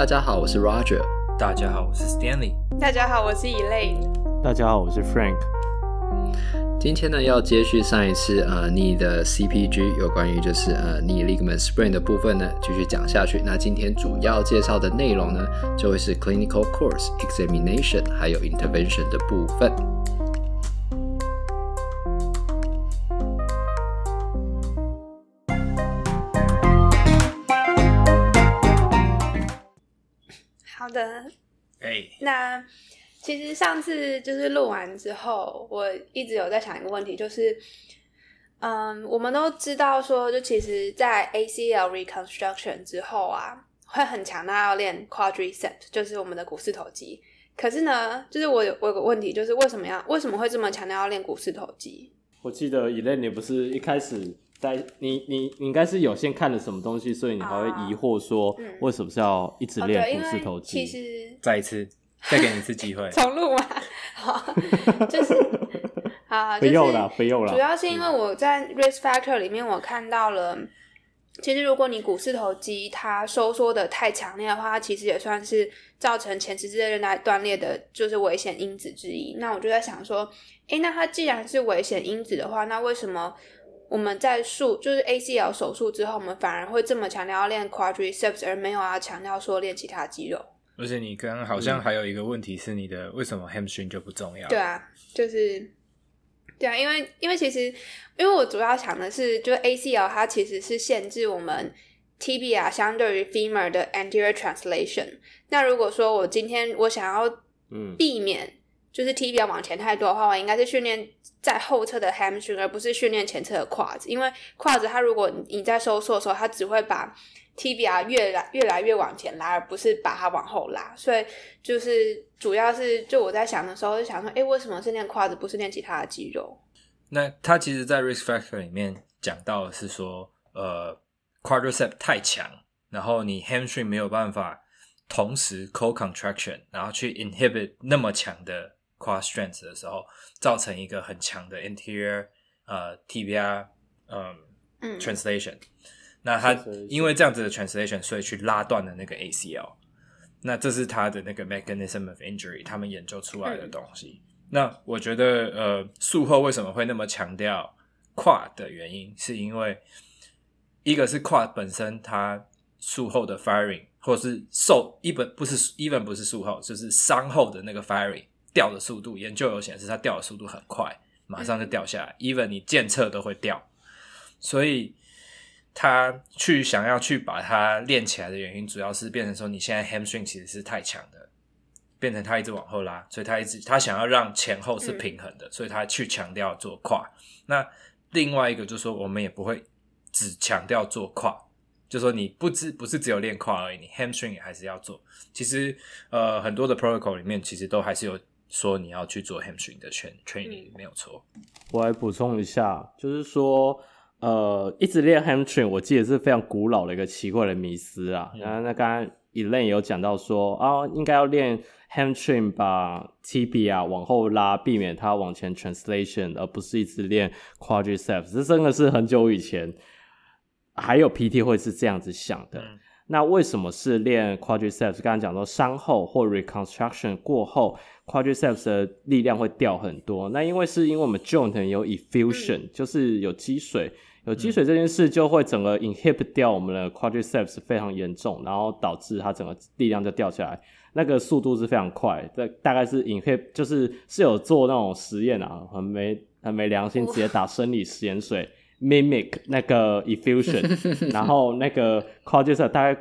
大家好，我是 Roger。大家好，我是 Stanley。大家好，我是 Elaine。大家好，我是 Frank。今天呢，要接续上一次呃你的 CPG 有关于就是呃你 ligament sprain 的部分呢，继续讲下去。那今天主要介绍的内容呢，就会是 clinical course examination 还有 intervention 的部分。的，哎、那。其实上次就是录完之后，我一直有在想一个问题，就是，嗯，我们都知道说，就其实，在 ACL reconstruction 之后啊，会很强调要练 quadriceps，就是我们的股四头肌。可是呢，就是我有我有个问题，就是为什么要为什么会这么强调要练股四头肌？我记得 Elaine 你不是一开始在你你你应该是有先看了什么东西，所以你还会疑惑说，为什么是要一直练股四头肌？哦、其实再一次。再给你一次机会，重录嘛？好，就是 好，不用了，不用了。主要是因为我在 risk factor 里面，我看到了，其实如果你股四头肌它收缩的太强烈的话，它其实也算是造成前十字韧带断裂的，就是危险因子之一。那我就在想说，哎，那它既然是危险因子的话，那为什么我们在术就是 ACL 手术之后，我们反而会这么强调要练 quadriceps，而没有要强调说练其他肌肉？而且你刚刚好像还有一个问题是你的、嗯、为什么 hamstring 就不重要？对啊，就是对啊，因为因为其实因为我主要想的是，就是 ACL 它其实是限制我们 tibia 相对于 femur 的 anterior translation。那如果说我今天我想要避免就是 tibia 往前太多的话，我应该是训练在后侧的 hamstring，而不是训练前侧的 quads。因为 quads 它如果你在收缩的时候，它只会把 T B R 越来越来越往前拉，而不是把它往后拉，所以就是主要是就我在想的时候就想说，哎，为什么是练胯子，不是练其他的肌肉？那他其实，在 risk factor 里面讲到的是说，呃，Quadricep 太强，然后你 hamstring 没有办法同时 co-contraction，然后去 inhibit 那么强的跨 strength 的时候造成一个很强的 INTERIOR，呃 TBR 嗯，translation。那它因为这样子的 translation，所以去拉断了那个 ACL。那这是它的那个 MECHANISM OF INJURY，他们研究出来的东西。那我觉得呃，术后为什么会那么强调跨的原因，是因为一个是跨本身，它术后的 Firing，或是受，一本不是，even 不是术后，就是伤后的那个 Firing。掉的速度，研究有显示它掉的速度很快，马上就掉下来、嗯、，even 你健测都会掉，所以。他去想要去把它练起来的原因，主要是变成说你现在 hamstring 其实是太强的，变成他一直往后拉，所以他一直他想要让前后是平衡的，嗯、所以他去强调做胯。那另外一个就是说，我们也不会只强调做胯，就是说你不只不是只有练胯而已，你 hamstring 也还是要做。其实呃很多的 protocol 里面其实都还是有说你要去做 hamstring 的 training，没有错。我来补充一下，就是说。呃，一直练 hamstring，我记得是非常古老的一个奇怪的迷思啊。然、嗯、后那刚刚 Elaine 有讲到说啊，应该要练 hamstring，把 tibia 往后拉，避免它往前 translation，而不是一直练 quadriceps。这真的是很久以前，还有 PT 会是这样子想的。嗯、那为什么是练 quadriceps？刚刚讲说伤后或 reconstruction 过后，quadriceps 的力量会掉很多。那因为是因为我们 joint 有 effusion，、嗯、就是有积水。有积水这件事就会整个 inhibit 掉我们的 quadriceps 非常严重，然后导致它整个力量就掉下来，那个速度是非常快，这大概是 inhibit 就是是有做那种实验啊，很没很没良心，直接打生理食盐水 mimic 那个 effusion，然后那个 quadriceps 大概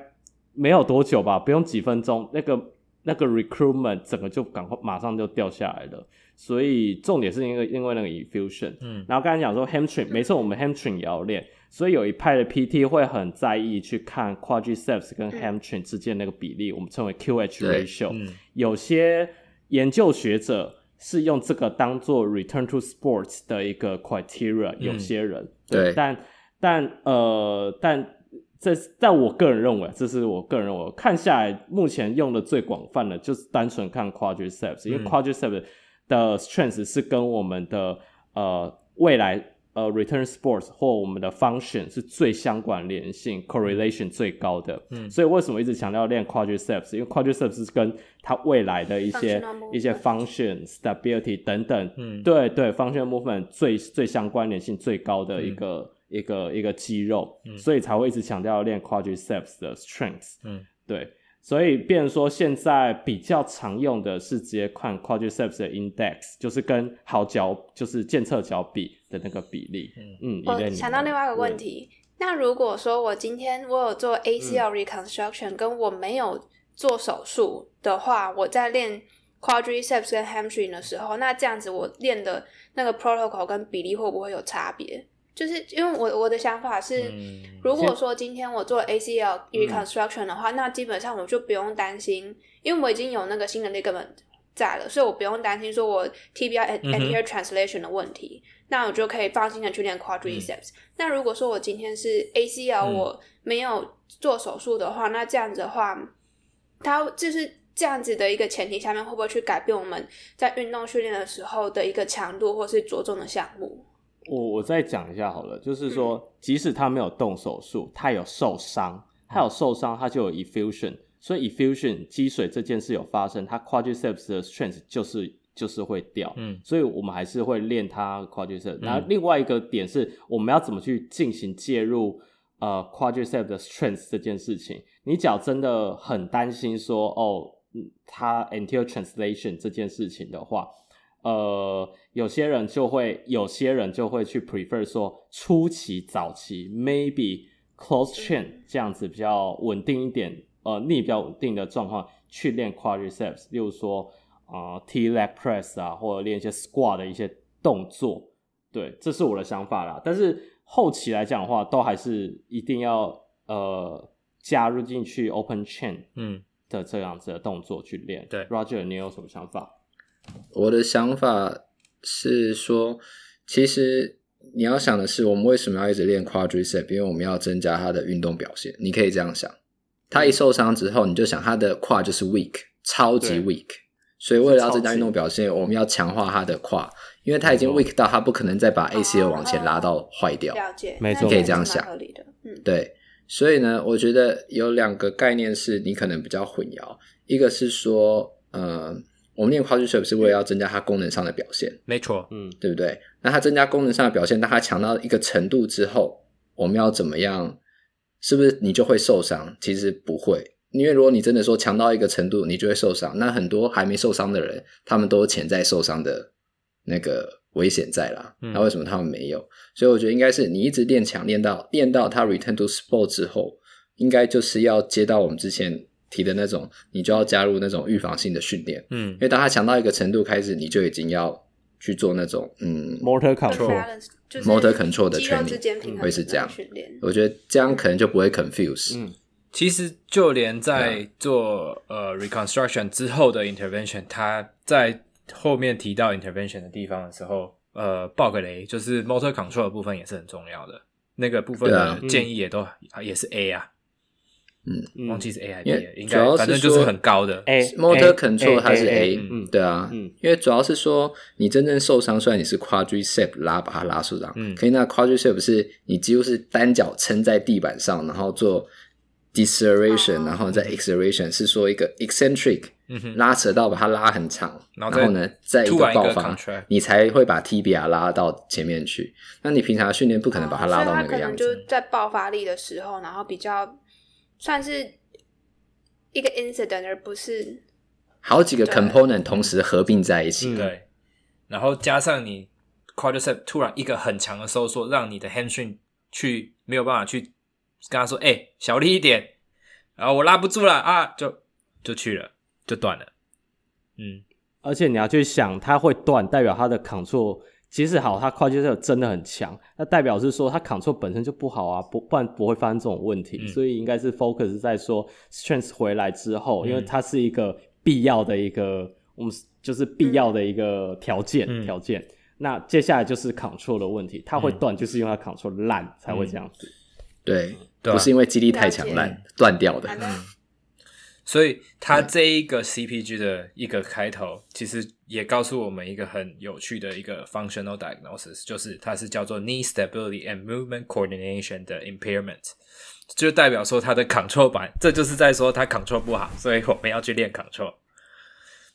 没有多久吧，不用几分钟，那个那个 recruitment 整个就赶快马上就掉下来了。所以重点是因为因为那个 effusion，嗯，然后刚才讲说 hamstring，没错，我们 hamstring 也要练，所以有一派的 PT 会很在意去看 quadriceps 跟 hamstring 之间那个比例，嗯、我们称为 QH ratio。嗯、有些研究学者是用这个当做 return to sports 的一个 criteria，、嗯、有些人。对，对，但但呃，但这但我个人认为，这是我个人认为，看下来目前用的最广泛的就是单纯看 quadriceps，因为 quadriceps、嗯。的 strength 是跟我们的呃未来呃呃，return Sports 或我们的 function 是最相关联性 correlation 最高的。嗯，所以为什么一直强调练 quadriceps？因为 quadriceps 是跟它未来的一些一些 function stability 等等，嗯，对对，function movement 最最相关联性最高的一个、嗯、一个一个肌肉，嗯、所以才会一直强调练 quadriceps 的 strength。嗯，对。所以，变成说现在比较常用的是直接看 quadriceps 的 index，就是跟好脚，就是健侧脚比的那个比例。嗯，我想到另外一个问题，那如果说我今天我有做 ACL reconstruction，、嗯、跟我没有做手术的话，我在练 quadriceps 跟 hamstring 的时候，那这样子我练的那个 protocol 跟比例会不会有差别？就是因为我我的想法是，嗯、如果说今天我做 ACL reconstruction 的话，嗯、那基本上我就不用担心，因为我已经有那个新的 ligament 在了，所以我不用担心说我 TBI anterior translation 的问题，嗯、那我就可以放心的去练 quadriceps。嗯、那如果说我今天是 ACL 我没有做手术的话，嗯、那这样子的话，它就是这样子的一个前提下面，会不会去改变我们在运动训练的时候的一个强度或是着重的项目？我我再讲一下好了，就是说，即使他没有动手术，他有受伤，他有受伤，他就有 effusion，所以 effusion 积水这件事有发生，他 quadriceps 的 strength 就是就是会掉，嗯，所以我们还是会练他 quadriceps。那、嗯、另外一个点是，我们要怎么去进行介入呃 quadriceps 的 strength 这件事情？你脚真的很担心说，哦，他 anterior translation 这件事情的话。呃，有些人就会，有些人就会去 prefer 说初期、早期，maybe close chain 这样子比较稳定一点，呃，力比较稳定的状况去练 quadriceps，例如说啊、呃、T leg press 啊，或者练一些 squat 的一些动作，对，这是我的想法啦。但是后期来讲的话，都还是一定要呃加入进去 open chain 嗯的这样子的动作去练。对，Roger，你有什么想法？我的想法是说，其实你要想的是，我们为什么要一直练 quadriceps？因为我们要增加他的运动表现。你可以这样想，他一受伤之后，你就想他的胯就是 weak，超级 weak。所以为了要增加运动表现，我们要强化他的胯，因为他已经 weak 到他不可能再把 ACL 往前拉到坏掉。了解，没错，可以这样想。嗯，对。所以呢，我觉得有两个概念是你可能比较混淆，一个是说，呃。我们练 quadriceps 是为了要增加它功能上的表现，没错，嗯，对不对？那它增加功能上的表现，当它强到一个程度之后，我们要怎么样？是不是你就会受伤？其实不会，因为如果你真的说强到一个程度，你就会受伤。那很多还没受伤的人，他们都潜在受伤的那个危险在啦。嗯，那为什么他们没有？所以我觉得应该是你一直练强，练到练到他 return to sport 之后，应该就是要接到我们之前。提的那种，你就要加入那种预防性的训练，嗯，因为当他强到一个程度开始，你就已经要去做那种嗯，motor control，motor control 的 training，会是这样训练。我觉得这样可能就不会 confuse。嗯，其实就连在做呃 reconstruction 之后的 intervention，他在后面提到 intervention 的地方的时候，呃，爆个雷，就是 motor control 的部分也是很重要的，那个部分的建议也都也是 A 啊。嗯，忘记是 A 还是 B，应该反正就是很高的。Motor control 它是 A，嗯，对啊，嗯，因为主要是说你真正受伤，虽然你是 quadriceps 拉把它拉受伤，嗯，可以那 quadriceps 是你几乎是单脚撑在地板上，然后做 deceleration，然后再 acceleration，是说一个 eccentric 拉扯到把它拉很长，然后呢，再一个爆发，你才会把 tibia 拉到前面去。那你平常训练不可能把它拉到那个样子，就是在爆发力的时候，然后比较。算是一个 incident，而不是好几个 component 同时合并在一起。对，然后加上你 quadriceps 突然一个很强的收缩，让你的 hamstring 去没有办法去跟他说：“哎、欸，小力一点。”然后我拉不住了啊，就就去了，就断了。嗯，而且你要去想，它会断，代表它的 control。其实好，他 quadriceps 真的很强，那代表是说它 control 本身就不好啊，不不然不会发生这种问题，嗯、所以应该是 focus 在说 strength 回来之后，嗯、因为它是一个必要的一个，我们就是必要的一个条件条、嗯、件。那接下来就是 control 的问题，它会断，就是因为它 control 烂才会这样子。对，不是因为肌力太强烂断掉的。嗯所以它这一个 CPG 的一个开头，其实也告诉我们一个很有趣的一个 functional diagnosis，就是它是叫做 knee stability and movement coordination 的 impairment，就代表说它的 control 版，这就是在说它 control 不好，所以我们要去练 control，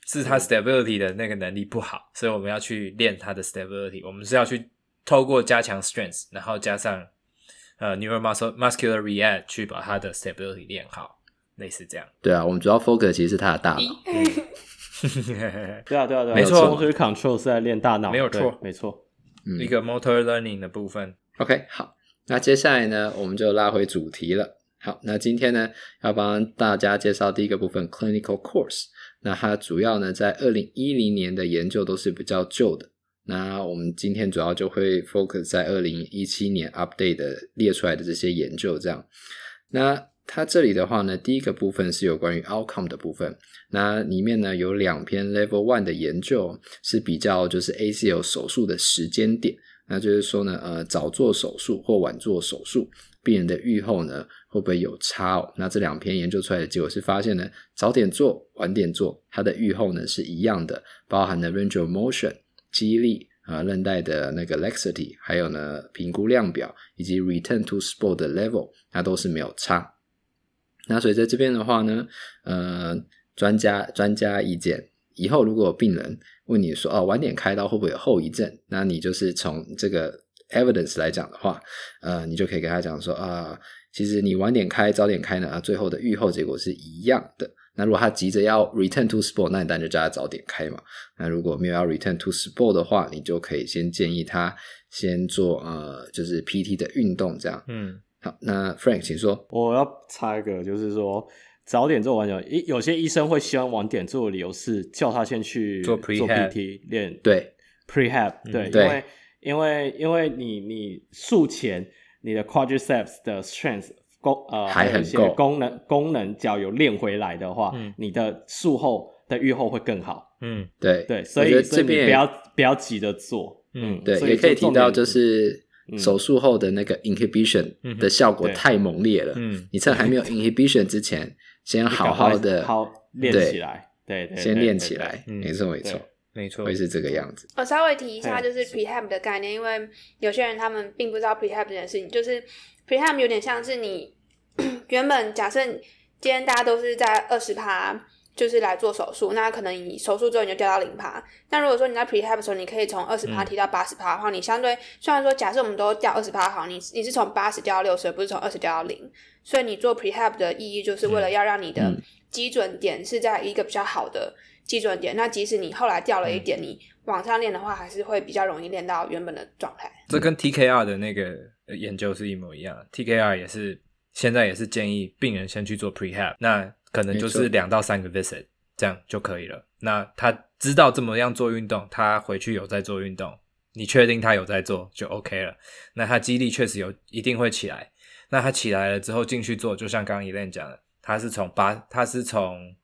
是它 stability 的那个能力不好，所以我们要去练它的 stability，我们是要去透过加强 strength，然后加上呃 neuromuscular muscular react 去把它的 stability 练好。类似这样，对啊，我们主要 focus 其实是他的大脑。对啊，对啊，对啊，没错，所以 control 是在练大脑，没有错，没错，嗯，一个 motor learning 的部分。OK，好，那接下来呢，我们就拉回主题了。好，那今天呢，要帮大家介绍第一个部分 clinical course。那它主要呢，在二零一零年的研究都是比较旧的。那我们今天主要就会 focus 在二零一七年 update 的列出来的这些研究，这样。那它这里的话呢，第一个部分是有关于 outcome 的部分。那里面呢，有两篇 level one 的研究是比较就是 ACL 手术的时间点。那就是说呢，呃，早做手术或晚做手术，病人的预后呢会不会有差哦？那这两篇研究出来的结果是发现呢，早点做、晚点做，它的预后呢是一样的，包含了 range of motion、肌力啊、韧带的那个 laxity，还有呢评估量表以及 return to sport 的 level，它都是没有差。那所以在这边的话呢，呃，专家专家意见，以后如果有病人问你说，哦，晚点开刀会不会有后遗症？那你就是从这个 evidence 来讲的话，呃，你就可以跟他讲说，啊、其实你晚点开、早点开呢，啊，最后的预后结果是一样的。那如果他急着要 return to sport，那你当然就叫他早点开嘛。那如果没有要 return to sport 的话，你就可以先建议他先做呃，就是 PT 的运动这样。嗯。好，那 Frank，请说。我要插一个，就是说早点做完有，有些医生会希望晚点做的理由是叫他先去做 PT 练，对 prehab，对，因为因为因为你你术前你的 quadriceps 的 strength 功呃还很够，功能功能只要有练回来的话，嗯、你的术后的愈后会更好。嗯，对对，所以这边不要不要急着做。嗯，对，也可以提到就是。手术后的那个 inhibition 的效果太猛烈了，嗯，你趁还没有 inhibition 之前，先好好的好练起来，对，先练起来，没错没错。没错，会是这个样子。我稍微提一下，就是 prehab 的概念，因为有些人他们并不知道 prehab 这件事情，就是 prehab 有点像是你 原本假设 今天大家都是在二十趴。就是来做手术，那可能你手术之后你就掉到零趴。那如果说你在 prehab 的时候，你可以从二十趴提到八十趴的话，你相对虽然说假设我们都掉二十趴好，你你是从八十掉到六十，而不是从二十掉到零。所以你做 prehab 的意义就是为了要让你的基准点是在一个比较好的基准点。那即使你后来掉了一点，你往上练的话，还是会比较容易练到原本的状态。这跟 TKR 的那个研究是一模一样。TKR 也是现在也是建议病人先去做 prehab。那可能就是两到三个 visit 这样就可以了。那他知道怎么样做运动，他回去有在做运动，你确定他有在做就 OK 了。那他肌力确实有一定会起来。那他起来了之后进去做，就像刚刚 Elaine 讲的，他是从八，他是从，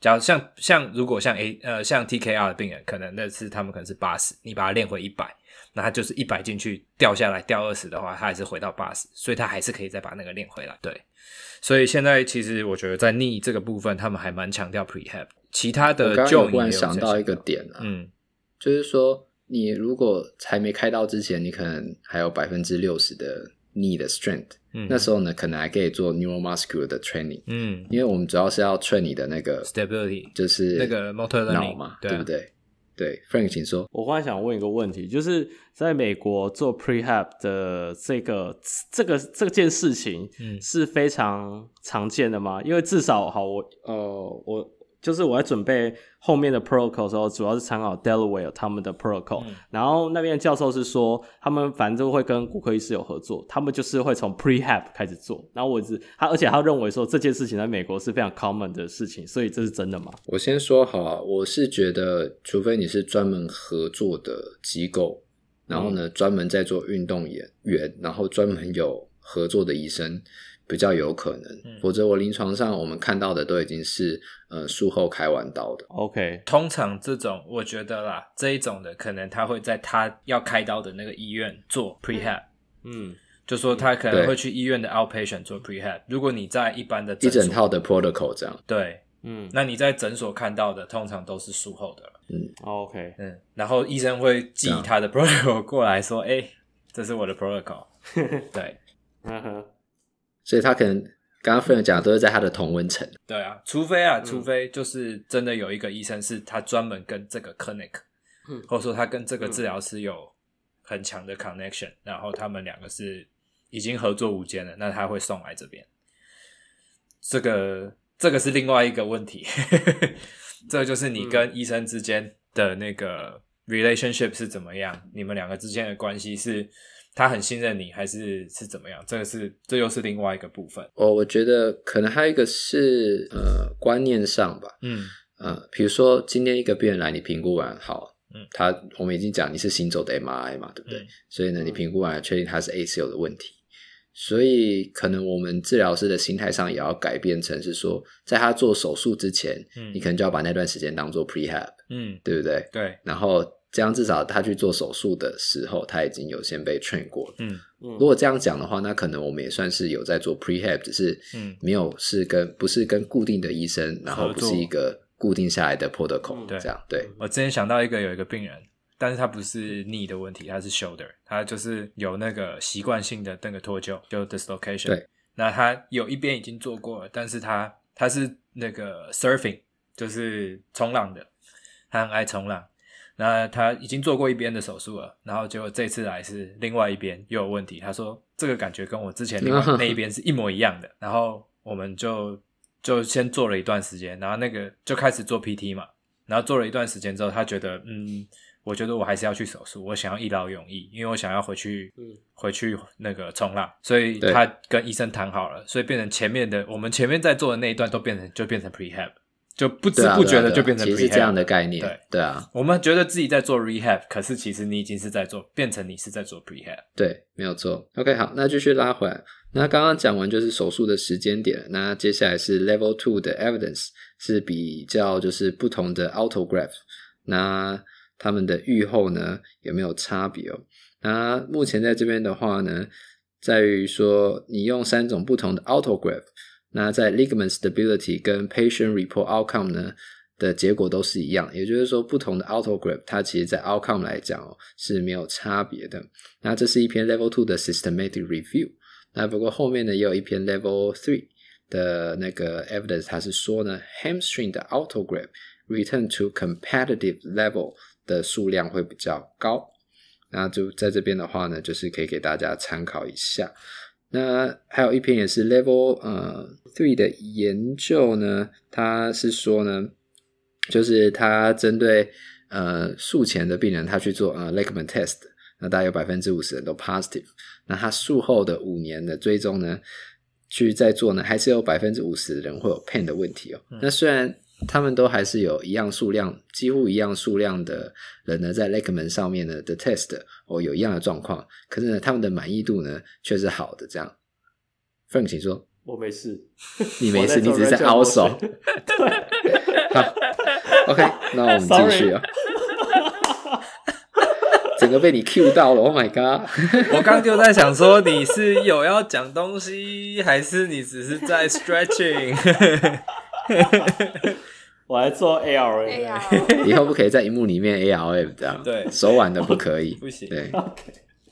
假如像像如果像 A 呃像 TKR 的病人，可能那次他们可能是八十，你把它练回一百，那他就是一百进去掉下来掉二十的话，他还是回到八十，所以他还是可以再把那个练回来。对。所以现在其实我觉得在 knee 这个部分，他们还蛮强调 prehab。其他的就我忽然想到一个点啊，嗯，就是说你如果还没开刀之前，你可能还有百分之六十的 knee 的 strength，嗯，那时候呢，可能还可以做 neuromuscular 的 training，嗯，因为我们主要是要 train 你的那个 stability，就是那个 motor learning 嘛，对不对？对，Frank，请说。我忽然想问一个问题，就是在美国做 prehab 的这个这个这件事情，嗯，是非常常见的吗？嗯、因为至少好，我呃我。就是我在准备后面的 protocol 的时候，主要是参考 Delaware 他们的 protocol，嗯。然后那边的教授是说，他们反正会跟骨科医师有合作，他们就是会从 prehab 开始做。然后我是他，而且他认为说这件事情在美国是非常 common 的事情，所以这是真的吗？我先说好啊，我是觉得，除非你是专门合作的机构，然后呢，专门在做运动员员，然后专门有合作的医生。比较有可能，嗯、否则我临床上我们看到的都已经是呃术后开完刀的。OK，通常这种我觉得啦，这一种的可能他会在他要开刀的那个医院做 prehab，嗯，就说他可能会去医院的 outpatient 做 prehab。如果你在一般的，一整套的 protocol 这样，对，嗯，那你在诊所看到的通常都是术后的了。嗯，OK，嗯，然后医生会寄他的 protocol 过来说，哎、欸，这是我的 protocol。对，嗯哼，所以他可能刚刚 Frank 讲的都是在他的同温层。对啊，除非啊，除非就是真的有一个医生是他专门跟这个 clinic，、嗯、或者说他跟这个治疗师有很强的 connection，、嗯、然后他们两个是已经合作无间了，那他会送来这边。这个这个是另外一个问题。这就是你跟医生之间的那个 relationship 是怎么样？嗯、你们两个之间的关系是他很信任你，还是是怎么样？这个是这又是另外一个部分。哦，我觉得可能还有一个是呃观念上吧。嗯呃，比如说今天一个病人来，你评估完好，嗯，他我们已经讲你是行走的 MRI 嘛，对不对？嗯、所以呢，你评估完确定他是 ACL 的问题。所以，可能我们治疗师的心态上也要改变成是说，在他做手术之前，嗯，你可能就要把那段时间当做 prehab，嗯，对不对？对。然后这样至少他去做手术的时候，他已经有先被 train 过了。嗯嗯。如果这样讲的话，那可能我们也算是有在做 prehab，只是嗯，没有是跟不是跟固定的医生，然后不是一个固定下来的 protocol，这样对。我之前想到一个有一个病人。但是他不是 knee 的问题，他是 shoulder，他就是有那个习惯性的那个脱臼，就 dislocation。对，那他有一边已经做过了，但是他他是那个 surfing，就是冲浪的，他很爱冲浪。那他已经做过一边的手术了，然后结果这次来是另外一边又有问题。他说这个感觉跟我之前另外那一边是一模一样的。然后我们就就先做了一段时间，然后那个就开始做 PT 嘛，然后做了一段时间之后，他觉得嗯。我觉得我还是要去手术，我想要一劳永逸，因为我想要回去，嗯，回去那个冲浪，所以他跟医生谈好了，所以变成前面的我们前面在做的那一段都变成就变成 prehab，就不知不觉的就变成实是这样的概念，对对啊，我们觉得自己在做 rehab，可是其实你已经是在做，变成你是在做 prehab，对，没有错。OK，好，那继续拉回来，那刚刚讲完就是手术的时间点，那接下来是 level two 的 evidence，是比较就是不同的 autograph，那。他们的预后呢，有没有差别哦？那目前在这边的话呢，在于说你用三种不同的 autograft，那在 ligament stability 跟 patient report outcome 呢的结果都是一样，也就是说不同的 autograft 它其实在 outcome 来讲哦是没有差别的。那这是一篇 level two 的 systematic review，那不过后面呢也有一篇 level three 的那个 evidence，它是说呢 hamstring 的 autograft return to competitive level。的数量会比较高，那就在这边的话呢，就是可以给大家参考一下。那还有一篇也是 Level 呃 Three 的研究呢，他是说呢，就是他针对呃术前的病人，他去做呃 Lachman test，那大概有百分之五十人都 positive。那他术后的五年的追踪呢，去再做呢，还是有百分之五十的人会有 pain 的问题哦。嗯、那虽然他们都还是有一样数量，几乎一样数量的人呢，在 Lakeman 上面呢的 test 哦有一样的状况，可是呢，他们的满意度呢却是好的。这样，Frank，请说。我没事，你没事，你只是在凹手。对，好，OK，那我们继续啊。整个被你 Q 到了，Oh my god！我刚就在想说，你是有要讲东西，还是你只是在 stretching？我还做 A R A，以后不可以在荧幕里面 A R A 这样，对，手腕的不可以，不行。对，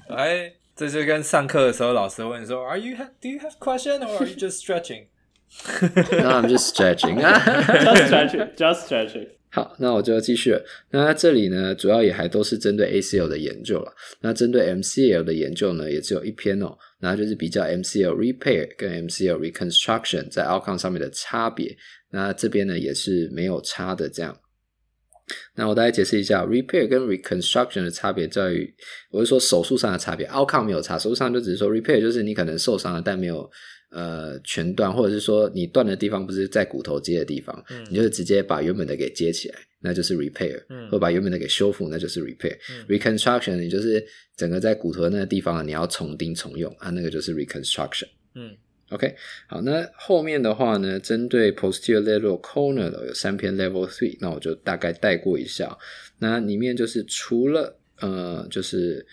哎，这就跟上课的时候老师问说：“Are you do you have question or are you just stretching？”No, I'm just stretching. Just stretching. Just stretching. 好，那我就继续了。那这里呢，主要也还都是针对 ACL 的研究了。那针对 MCL 的研究呢，也只有一篇哦。那就是比较 MCL repair 跟 MCL reconstruction 在 outcome 上面的差别。那这边呢，也是没有差的这样。那我大概解释一下，repair 跟 reconstruction 的差别在于，我是说手术上的差别，outcome 没有差。手术上就只是说 repair 就是你可能受伤了，但没有。呃，全断，或者是说你断的地方不是在骨头接的地方，嗯、你就是直接把原本的给接起来，那就是 repair，嗯、或把原本的给修复，那就是 repair。嗯、reconstruction 也就是整个在骨头的那个地方你要重钉重用啊，那个就是 reconstruction。嗯，OK，好，那后面的话呢，针对 posterior lateral corner 的有三篇 level three，那我就大概带过一下。那里面就是除了呃，就是。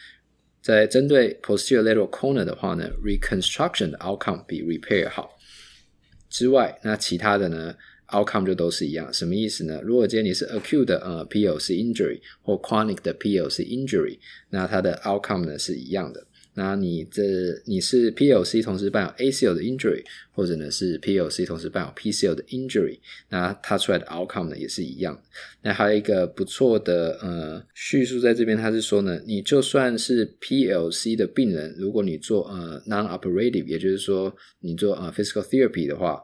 在针对 posterior lateral corner 的话呢，reconstruction 的 outcome 比 repair 好之外，那其他的呢 outcome 就都是一样。什么意思呢？如果今天你是 acute 的呃 PLC injury 或 chronic 的 PLC injury，那它的 outcome 呢是一样的。那你这你是 PLC 同时伴有 ACL 的 injury，或者呢是 PLC 同时伴有 PCL 的 injury，那它出来的 outcome 呢也是一样。那还有一个不错的呃叙述在这边，它是说呢，你就算是 PLC 的病人，如果你做呃 non-operative，也就是说你做呃 physical therapy 的话，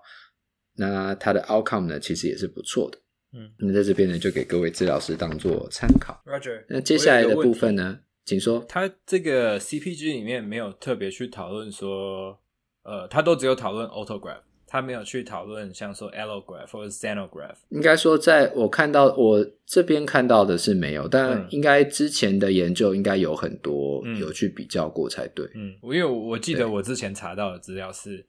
那它的 outcome 呢其实也是不错的。嗯，那在这边呢就给各位治疗师当做参考。Roger，那接下来的部分呢？请说，他这个 CPG 里面没有特别去讨论说，呃，他都只有讨论 autograph 他没有去讨论像说 allograph 或者 xenograph，。应该说，在我看到我这边看到的是没有，但应该之前的研究应该有很多有去比较过才对。嗯，因为我记得我之前查到的资料是，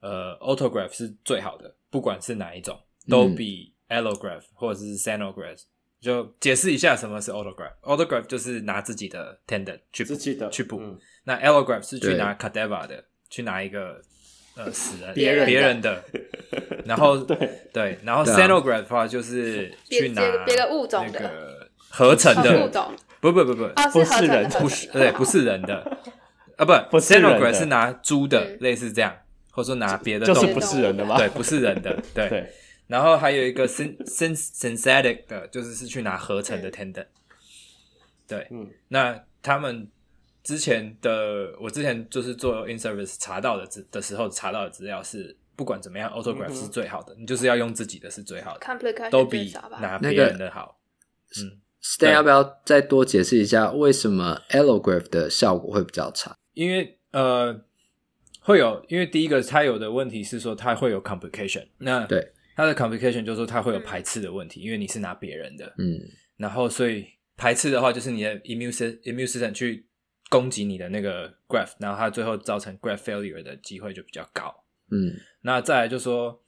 呃 autograph 是最好的，不管是哪一种，都比 allograph 或者是 sanograph。就解释一下什么是 autograph。autograph 就是拿自己的 tendon 去自己的去补。嗯、那 allograph 是去拿 cadaver 的，去拿一个呃死人别人别人的。然后对对，然后 sanograph 的话就是去拿别的物种的合成的物种。不不不不，不是人，不是对，不是人的 啊，不，xenograft 是拿猪的，类似这样，或者说拿别的动物，就是不是人的吗？对，不是人的，对。然后还有一个 synthetic 的，就是是去拿合成的 tendon。对，嗯，那他们之前的，我之前就是做 in service 查到的资的时候查到的资料是，不管怎么样，autograph 是最好的，你就是要用自己的是最好的，都比拿别人的好。嗯，Stan 要不要再多解释一下为什么 allograph 的效果会比较差？因为呃，会有，因为第一个它有的问题是说它会有 complication。那对。它的 complication 就是说它会有排斥的问题，嗯、因为你是拿别人的，嗯，然后所以排斥的话就是你的 immune immune system 去攻击你的那个 graft，然后它最后造成 graft failure 的机会就比较高，嗯，那再来就说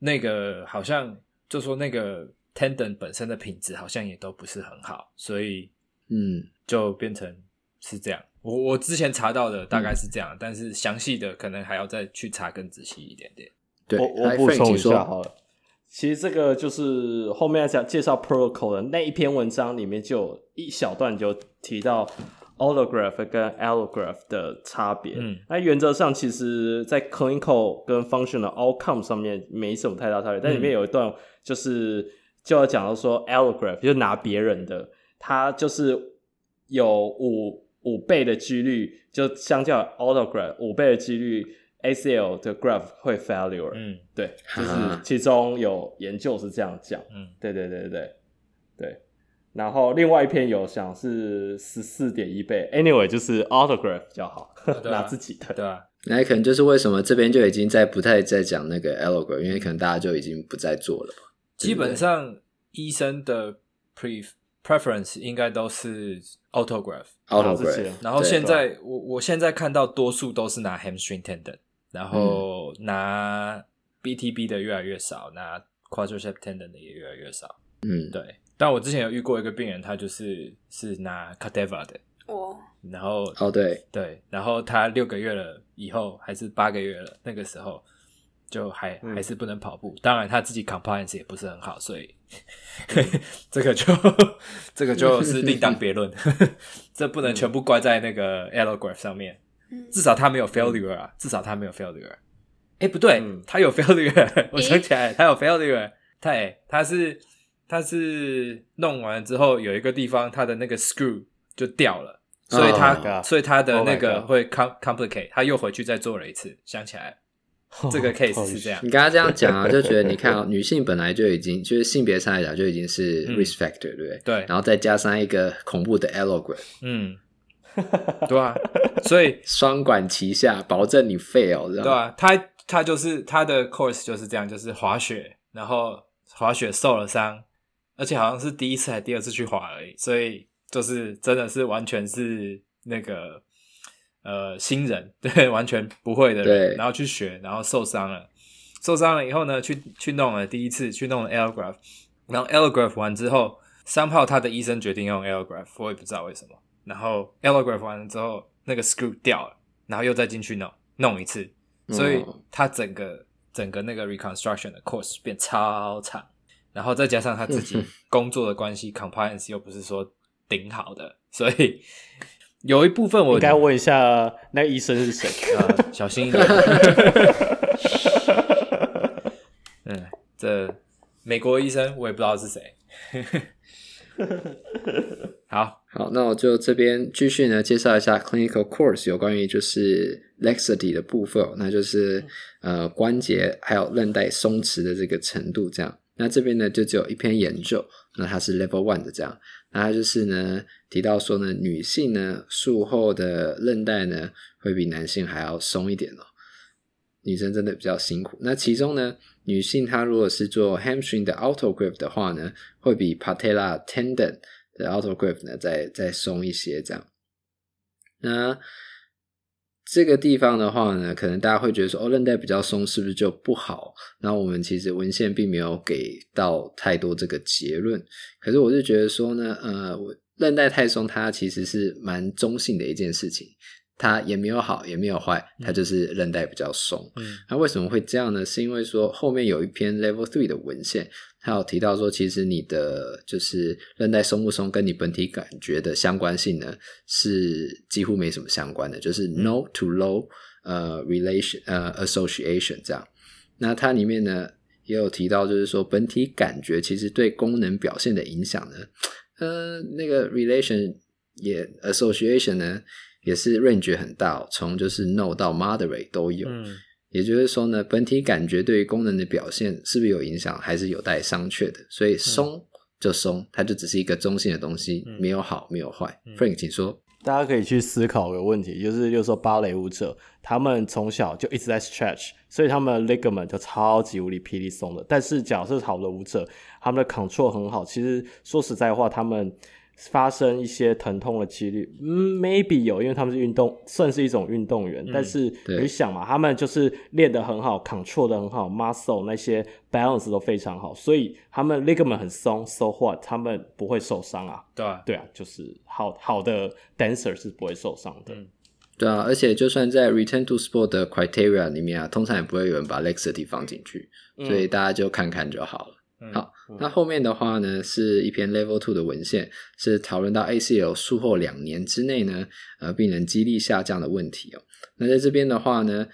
那个好像就说那个 tendon 本身的品质好像也都不是很好，所以嗯，就变成是这样。我我之前查到的大概是这样，嗯、但是详细的可能还要再去查更仔细一点点。对，我我补充一下好了。其实这个就是后面要讲介绍 protocol 的那一篇文章里面就有一小段就提到 autograph 跟 allograph 的差别。嗯，那原则上其实，在 clinical 跟 functional outcome 上面没什么太大差别。但里面有一段就是就要讲到说 allograph 就拿别人的，它就是有五五倍的几率，就相较 autograph 五倍的几率。ACL 的 graph 会 failure，嗯，对，就是其中有研究是这样讲，嗯，对对对对对对。然后另外一篇有想是十四点一倍，anyway 就是 autograph 比较好，拿自己的，对啊。那可能就是为什么这边就已经在不太在讲那个 allograph，因为可能大家就已经不再做了吧。基本上医生的 pre preference 应该都是 autograft，autograft。然后现在我我现在看到多数都是拿 hamstring tendon。然后拿 BTB 的越来越少，拿 quadriceps tendon 的也越来越少。嗯，对。但我之前有遇过一个病人，他就是是拿 cadaver 的。哦。然后哦对对，然后他六个月了以后，还是八个月了，那个时候就还、嗯、还是不能跑步。当然他自己 compliance 也不是很好，所以、嗯、这个就 这个就是另当别论。这不能全部怪在那个 Alograph 上面。至少他没有 failure 啊，至少他没有 failure。哎，不对，他 有 failure。我想起来，他有 failure。他哎，他是他是弄完之后有一个地方他的那个 screw 就掉了，所以他所以他的那个会 com complicate，他又回去再做了一次。想起来，这个 case 是这样。你刚刚这样讲啊，就觉得你看啊，女性本来就已经就是性别上来讲就已经是 risk factor，对不对？对。然后再加上一个恐怖的 allograft，嗯。对啊，所以 双管齐下，保证你 fail，对啊，他他就是他的 course 就是这样，就是滑雪，然后滑雪受了伤，而且好像是第一次还第二次去滑而已，所以就是真的是完全是那个呃新人，对，完全不会的人，然后去学，然后受伤了，受伤了以后呢，去去弄了第一次去弄了 allograft，然后 allograft 完之后，somehow 他的医生决定用 allograft，我也不知道为什么。然后 allograft 完了之后，那个 screw 掉了，然后又再进去弄弄一次，所以他整个整个那个 reconstruction 的 course 变超长，然后再加上他自己 工作的关系，compliance 又不是说顶好的，所以有一部分我应该问一下那个医生是谁？呃，小心一点。嗯，这美国医生我也不知道是谁。好好，那我就这边继续呢，介绍一下 clinical course 有关于就是 laxity 的部分，那就是呃关节还有韧带松弛的这个程度这样。那这边呢就只有一篇研究，那它是 level one 的这样。那他就是呢提到说呢，女性呢术后的韧带呢会比男性还要松一点哦。女生真的比较辛苦。那其中呢，女性她如果是做 hamstring 的 autograft 的话呢，会比 patella tendon 的 autograft 呢再再松一些这样。那这个地方的话呢，可能大家会觉得说，哦，韧带比较松是不是就不好？那我们其实文献并没有给到太多这个结论。可是我是觉得说呢，呃，韧带太松，它其实是蛮中性的一件事情。它也没有好，也没有坏，它就是韧带比较松。嗯，那为什么会这样呢？是因为说后面有一篇 Level Three 的文献，还有提到说，其实你的就是韧带松不松，跟你本体感觉的相关性呢，是几乎没什么相关的，就是 No to low 呃 relation 呃 association 这样。那它里面呢也有提到，就是说本体感觉其实对功能表现的影响呢，呃，那个 relation 也 association 呢。也是 range 很大，从就是 no 到 moderate 都有。也就是说呢，本体感觉对于功能的表现是不是有影响，还是有待商榷的。所以松就松，它就只是一个中性的东西，没有好，没有坏。嗯，Frank，请说。大家可以去思考个问题，就是，就是说芭蕾舞者，他们从小就一直在 stretch，所以他们的 ligament 就超级无敌霹雳松的。但是，假设好的舞者，他们的 control 很好，其实说实在话，他们。发生一些疼痛的几率，嗯，maybe 有，因为他们是运动，算是一种运动员。嗯、但是你想嘛，他们就是练得很好，control 得很好，muscle 那些 balance 都非常好，所以他们 ligament 很松，so what？他们不会受伤啊。对啊，对啊，就是好好的 dancer 是不会受伤的。嗯、对啊，而且就算在 return to sport 的 criteria 里面啊，通常也不会有人把 laxity 放进去，所以大家就看看就好了。嗯、好。那后面的话呢，是一篇 Level Two 的文献，是讨论到 ACL 术后两年之内呢，呃，病人肌力下降的问题哦。那在这边的话呢，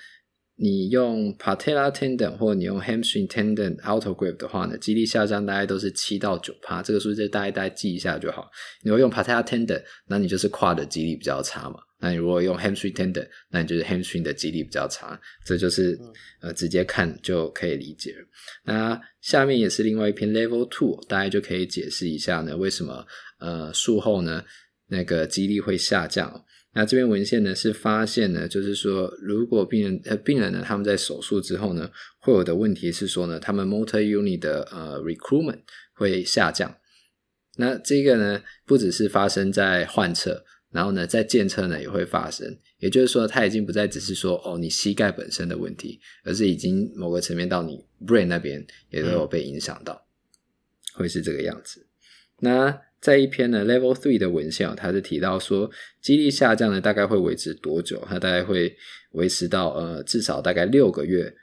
你用 Patella Tendon 或你用 Hamstring Tendon Autograft 的话呢，肌力下降大概都是七到九趴，这个数字大概大概记一下就好。你会用 Patella Tendon，那你就是胯的肌力比较差嘛。那你如果用 hamstring tendon，那你就是 hamstring 的肌力比较差，这就是呃直接看就可以理解了。那下面也是另外一篇 level two，大家就可以解释一下呢，为什么呃术后呢那个肌力会下降？那这篇文献呢是发现呢，就是说如果病人呃病人呢他们在手术之后呢，会有的问题是说呢，他们 motor unit 的呃 recruitment 会下降。那这个呢不只是发生在患侧。然后呢，在健侧呢也会发生，也就是说，它已经不再只是说哦，你膝盖本身的问题，而是已经某个层面到你 brain 那边也都有被影响到，嗯、会是这个样子。那在一篇呢 Level Three 的文献，它是提到说，肌力下降呢大概会维持多久？它大概会维持到呃至少大概六个月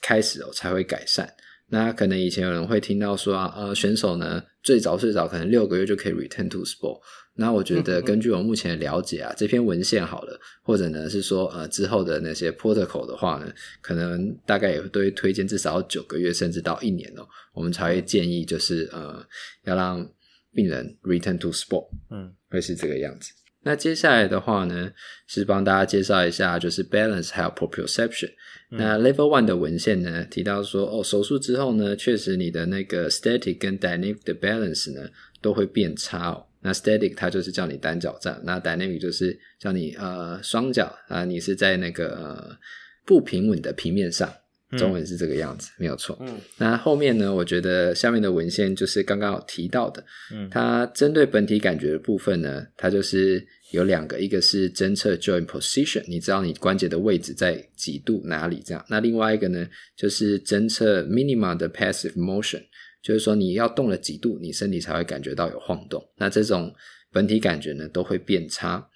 开始哦才会改善。那可能以前有人会听到说啊，呃，选手呢最早最早可能六个月就可以 return to sport。那我觉得根据我目前的了解啊，这篇文献好了，或者呢是说呃之后的那些 protocol 的话呢，可能大概也会都会推荐至少要九个月甚至到一年哦，我们才会建议就是呃要让病人 return to sport，嗯，会是这个样子。那接下来的话呢，是帮大家介绍一下，就是 balance 还有 proprioception。嗯、那 level one 的文献呢，提到说，哦，手术之后呢，确实你的那个 static 跟 dynamic 的 balance 呢，都会变差哦。那 static 它就是叫你单脚站，那 dynamic 就是叫你呃双脚啊，你是在那个呃不平稳的平面上。中文是这个样子，嗯、没有错。嗯，那后面呢？我觉得下面的文献就是刚刚有提到的。嗯，它针对本体感觉的部分呢，它就是有两个，一个是侦测 joint position，你知道你关节的位置在几度哪里这样。那另外一个呢，就是侦测 minima 的 passive motion，就是说你要动了几度，你身体才会感觉到有晃动。那这种本体感觉呢，都会变差。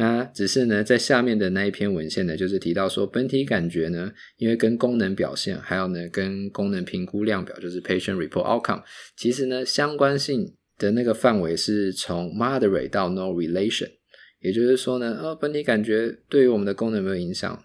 那只是呢，在下面的那一篇文献呢，就是提到说，本体感觉呢，因为跟功能表现，还有呢，跟功能评估量表，就是 patient report outcome，其实呢，相关性的那个范围是从 moderate 到 no relation，也就是说呢，哦，本体感觉对于我们的功能有没有影响，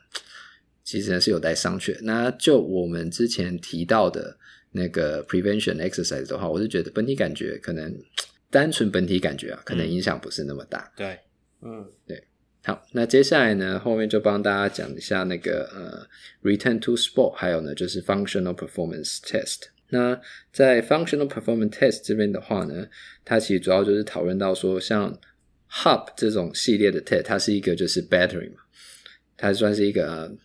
其实呢是有待商榷。那就我们之前提到的那个 prevention exercise 的话，我是觉得本体感觉可能 单纯本体感觉啊，可能影响不是那么大。嗯、对。嗯，对，好，那接下来呢，后面就帮大家讲一下那个呃，return to sport，还有呢，就是 functional performance test。那在 functional performance test 这边的话呢，它其实主要就是讨论到说，像 hub 这种系列的 test，它是一个就是 battery 嘛，它算是一个，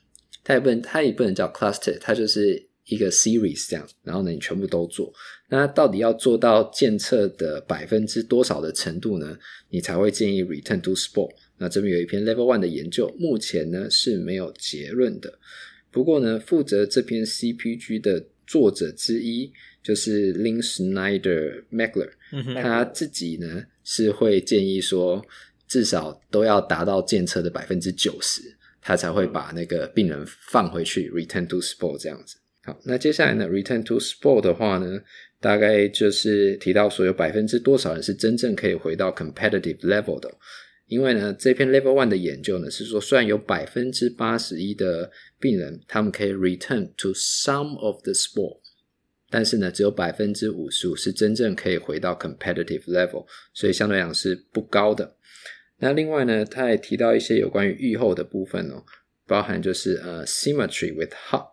它也不能，它也不能叫 cluster，它就是。一个 series 这样，然后呢，你全部都做。那到底要做到监测的百分之多少的程度呢？你才会建议 return to sport？那这边有一篇 level one 的研究，目前呢是没有结论的。不过呢，负责这篇 CPG 的作者之一就是 Lynn Schneider Mageler，他自己呢是会建议说，至少都要达到监测的百分之九十，他才会把那个病人放回去 return to sport 这样子。好，那接下来呢，return to sport 的话呢，大概就是提到说有百分之多少人是真正可以回到 competitive level 的。因为呢，这篇 level one 的研究呢是说，虽然有百分之八十一的病人他们可以 return to some of the sport，但是呢，只有百分之五十五是真正可以回到 competitive level，所以相对来讲是不高的。那另外呢，他也提到一些有关于预后的部分哦，包含就是呃 symmetry with hop。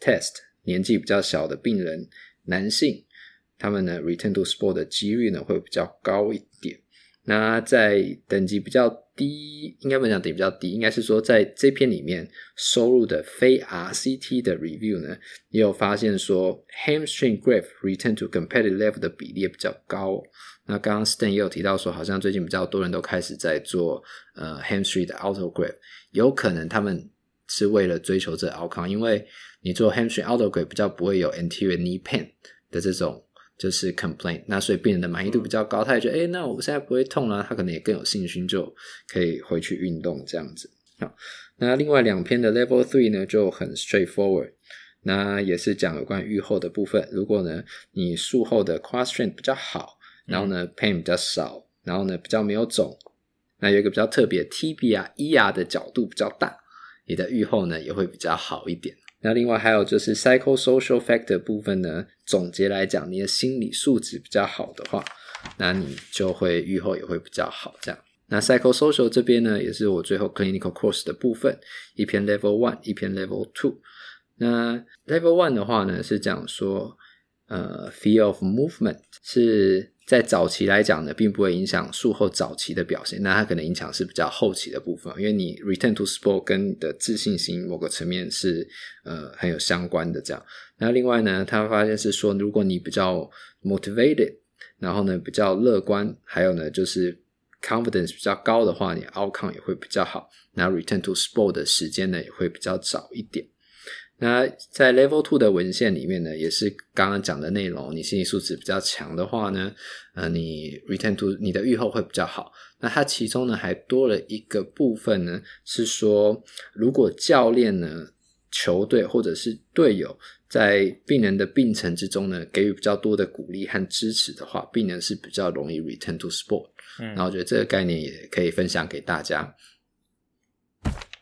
Test 年纪比较小的病人，男性，他们呢 return to sport 的几率呢会比较高一点。那在等级比较低，应该不能讲等级比较低，应该是说在这篇里面收入的非 RCT 的 review 呢，也有发现说 hamstring graft return to competitive level 的比例也比较高。那刚刚 Stan 也有提到说，好像最近比较多人都开始在做呃 hamstring 的 autograft，有可能他们是为了追求这 outcome，因为你做 hamstring autograft 比较不会有 anterior knee pain 的这种就是 complaint，那所以病人的满意度比较高，他也觉得，诶、欸、那我现在不会痛了，他可能也更有信心，就可以回去运动这样子。好，那另外两篇的 level three 呢就很 straightforward，那也是讲有关愈后的部分。如果呢你术后的 quad strength 比较好，然后呢 pain 比较少，然后呢比较没有肿，那有一个比较特别，tibia ER 的角度比较大，你的预后呢也会比较好一点。那另外还有就是 psychosocial factor 部分呢，总结来讲，你的心理素质比较好的话，那你就会预后也会比较好。这样，那 psychosocial 这边呢，也是我最后 clinical course 的部分，一篇 level one，一篇 level two。那 level one 的话呢，是讲说，呃，fear of movement 是。在早期来讲呢，并不会影响术后早期的表现，那它可能影响是比较后期的部分，因为你 return to sport 跟你的自信心某个层面是呃很有相关的这样。那另外呢，他发现是说，如果你比较 motivated，然后呢比较乐观，还有呢就是 confidence 比较高的话，你 outcome 也会比较好，那 return to sport 的时间呢也会比较早一点。那在 Level Two 的文献里面呢，也是刚刚讲的内容。你心理素质比较强的话呢，呃，你 Return to 你的预后会比较好。那它其中呢还多了一个部分呢，是说如果教练呢、球队或者是队友在病人的病程之中呢，给予比较多的鼓励和支持的话，病人是比较容易 Return to Sport。嗯，然后我觉得这个概念也可以分享给大家。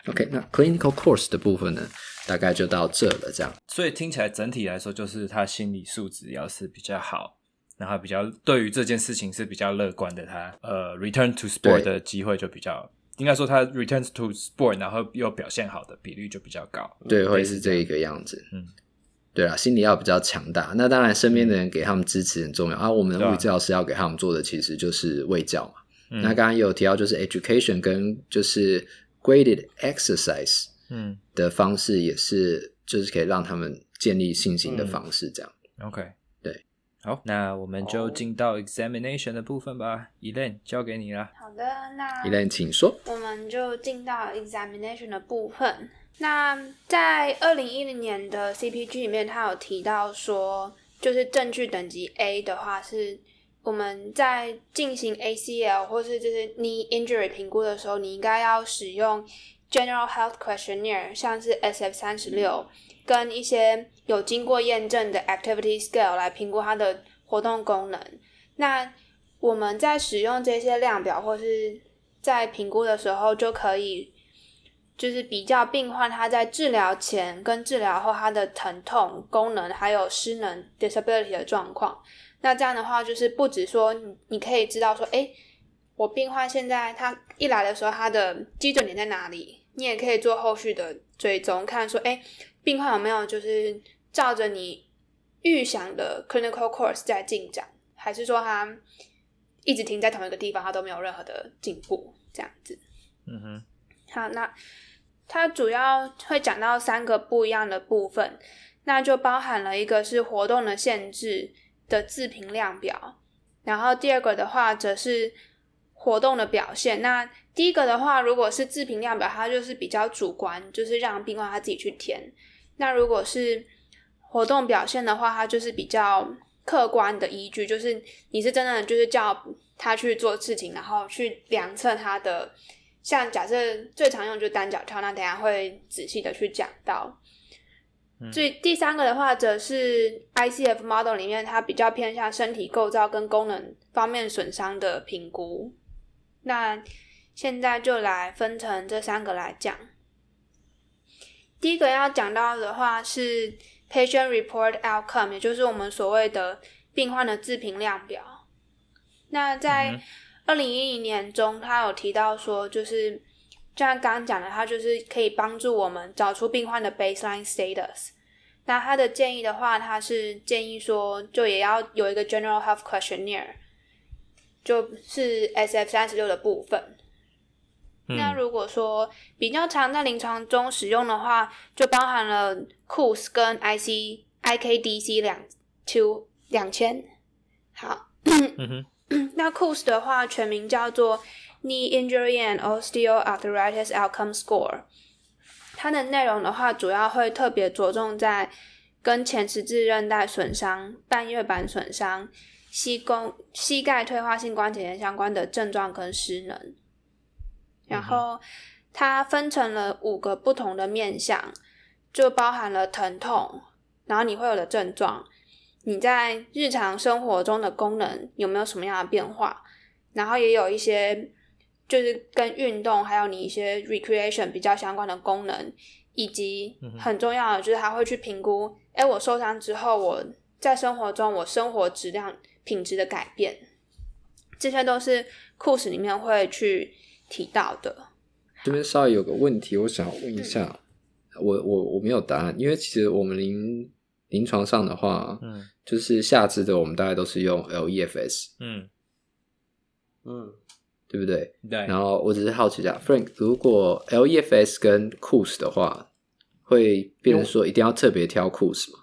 OK，那 Clinical Course 的部分呢？大概就到这了，这样。所以听起来整体来说，就是他心理素质要是比较好，然后比较对于这件事情是比较乐观的，他呃 return to sport 的机会就比较，应该说他 return to sport，然后又表现好的比率就比较高。对，会是这一个样子。嗯，对啊，心理要比较强大。那当然，身边的人给他们支持很重要。啊，我们的物理治疗师要给他们做的其实就是卫教嘛。嗯。那刚刚也有提到，就是 education 跟就是 graded exercise。嗯，的方式也是，就是可以让他们建立信心的方式，这样。嗯、OK，对，好，那我们就进到 examination 的部分吧。Elaine，交给你了。好的，那 Elaine，请说。我们就进到 examination 的部分。那在二零一零年的 CPG 里面，他有提到说，就是证据等级 A 的话是我们在进行 ACL 或是就是 knee injury 评估的时候，你应该要使用 General Health Questionnaire，像是 SF 三十六，跟一些有经过验证的 Activity Scale 来评估它的活动功能。那我们在使用这些量表或是在评估的时候，就可以就是比较病患他在治疗前跟治疗后他的疼痛、功能还有失能 disability 的状况。那这样的话，就是不止说你你可以知道说，诶，我病患现在他一来的时候，他的基准点在哪里？你也可以做后续的追踪，看说，诶，病患有没有就是照着你预想的 clinical course 在进展，还是说他一直停在同一个地方，他都没有任何的进步，这样子。嗯哼。好，那它主要会讲到三个不一样的部分，那就包含了一个是活动的限制。的自评量表，然后第二个的话则是活动的表现。那第一个的话，如果是自评量表，它就是比较主观，就是让病患他自己去填。那如果是活动表现的话，它就是比较客观的依据，就是你是真的就是叫他去做事情，然后去量测他的。像假设最常用就是单脚跳，那等下会仔细的去讲到。最第三个的话，则是 ICF model 里面，它比较偏向身体构造跟功能方面损伤的评估。那现在就来分成这三个来讲。第一个要讲到的话是 Patient Report Outcome，也就是我们所谓的病患的自评量表。那在二零一零年中，他有提到说，就是。就像刚刚讲的，他就是可以帮助我们找出病患的 baseline status。那他的建议的话，他是建议说，就也要有一个 general health questionnaire，就是 SF 三十六的部分。嗯。那如果说比较常在临床中使用的话，就包含了 COOS 跟 IC IKDC 两 two 两千。好，嗯哼，那 COOS 的话，全名叫做。Knee Injury and Osteoarthritis Outcome Score，它的内容的话，主要会特别着重在跟前十字韧带损伤、半月板损伤、膝弓、膝盖退化性关节炎相关的症状跟失能。然后它分成了五个不同的面向，就包含了疼痛，然后你会有的症状，你在日常生活中的功能有没有什么样的变化，然后也有一些。就是跟运动还有你一些 recreation 比较相关的功能，以及很重要的就是他会去评估，哎、嗯，我受伤之后我在生活中我生活质量品质的改变，这些都是 KOOS 里面会去提到的。这边稍微有个问题，我想问一下，嗯、我我我没有答案，因为其实我们临临床上的话，嗯，就是下肢的我们大概都是用 LEFS，嗯嗯。对不对？对。然后我只是好奇一下，Frank，如果 LEFS 跟 COOS 的话，会变成说一定要特别挑 COOS 吗？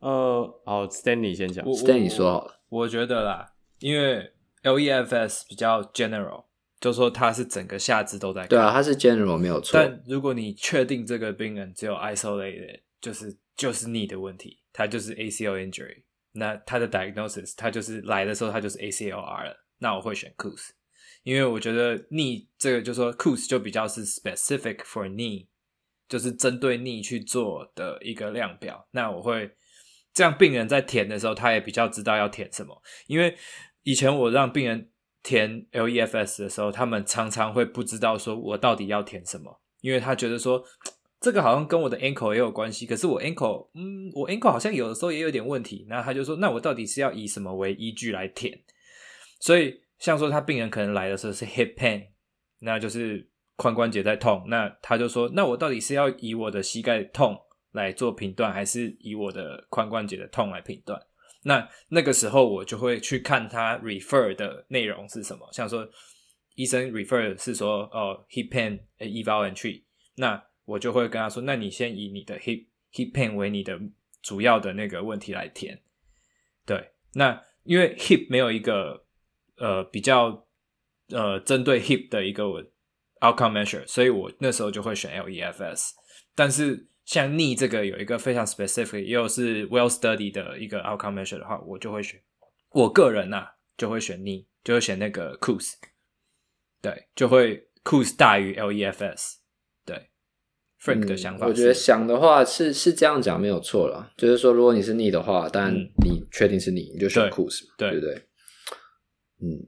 呃，好，Stanley 先讲。Stanley 说好了。我觉得啦，因为 LEFS 比较 general，就说他是整个下肢都在。对啊，他是 general 没有错。但如果你确定这个病人只有 isolated，就是就是 knee 的问题，他就是 ACL injury，那他的 diagnosis 他就是来的时候他就是 ACLR 了，那我会选 Coos，。因为我觉得 knee 这个就说 Coos 就比较是 specific for knee，就是针对 knee 去做的一个量表。那我会这样，病人在填的时候，他也比较知道要填什么。因为以前我让病人填 LEFS 的时候，他们常常会不知道说我到底要填什么，因为他觉得说 这个好像跟我的 ankle 也有关系，可是我 ankle，嗯，我 ankle 好像有的时候也有点问题。那他就说，那我到底是要以什么为依据来填？所以。像说他病人可能来的时候是 hip pain，那就是髋关节在痛，那他就说，那我到底是要以我的膝盖痛来做评断，还是以我的髋关节的痛来评断？那那个时候我就会去看他 refer 的内容是什么，像说医生 refer 是说哦 hip pain eval and treat，那我就会跟他说，那你先以你的 hip hip pain 为你的主要的那个问题来填。对，那因为 hip 没有一个。呃，比较呃，针对 hip 的一个 outcome measure，所以我那时候就会选 LEFS。但是像 knee 这个有一个非常 specific 又是 well study 的一个 outcome measure 的话，我就会选我个人呐、啊、就会选 knee，就会选那个 Coos，对，就会 Coos 大于 LEFS，对，Frank 的想法、嗯，我觉得想的话是是这样讲没有错啦，就是说如果你是 knee 的话，但你确定是 knee，你就选 Coos，对，对不对？嗯，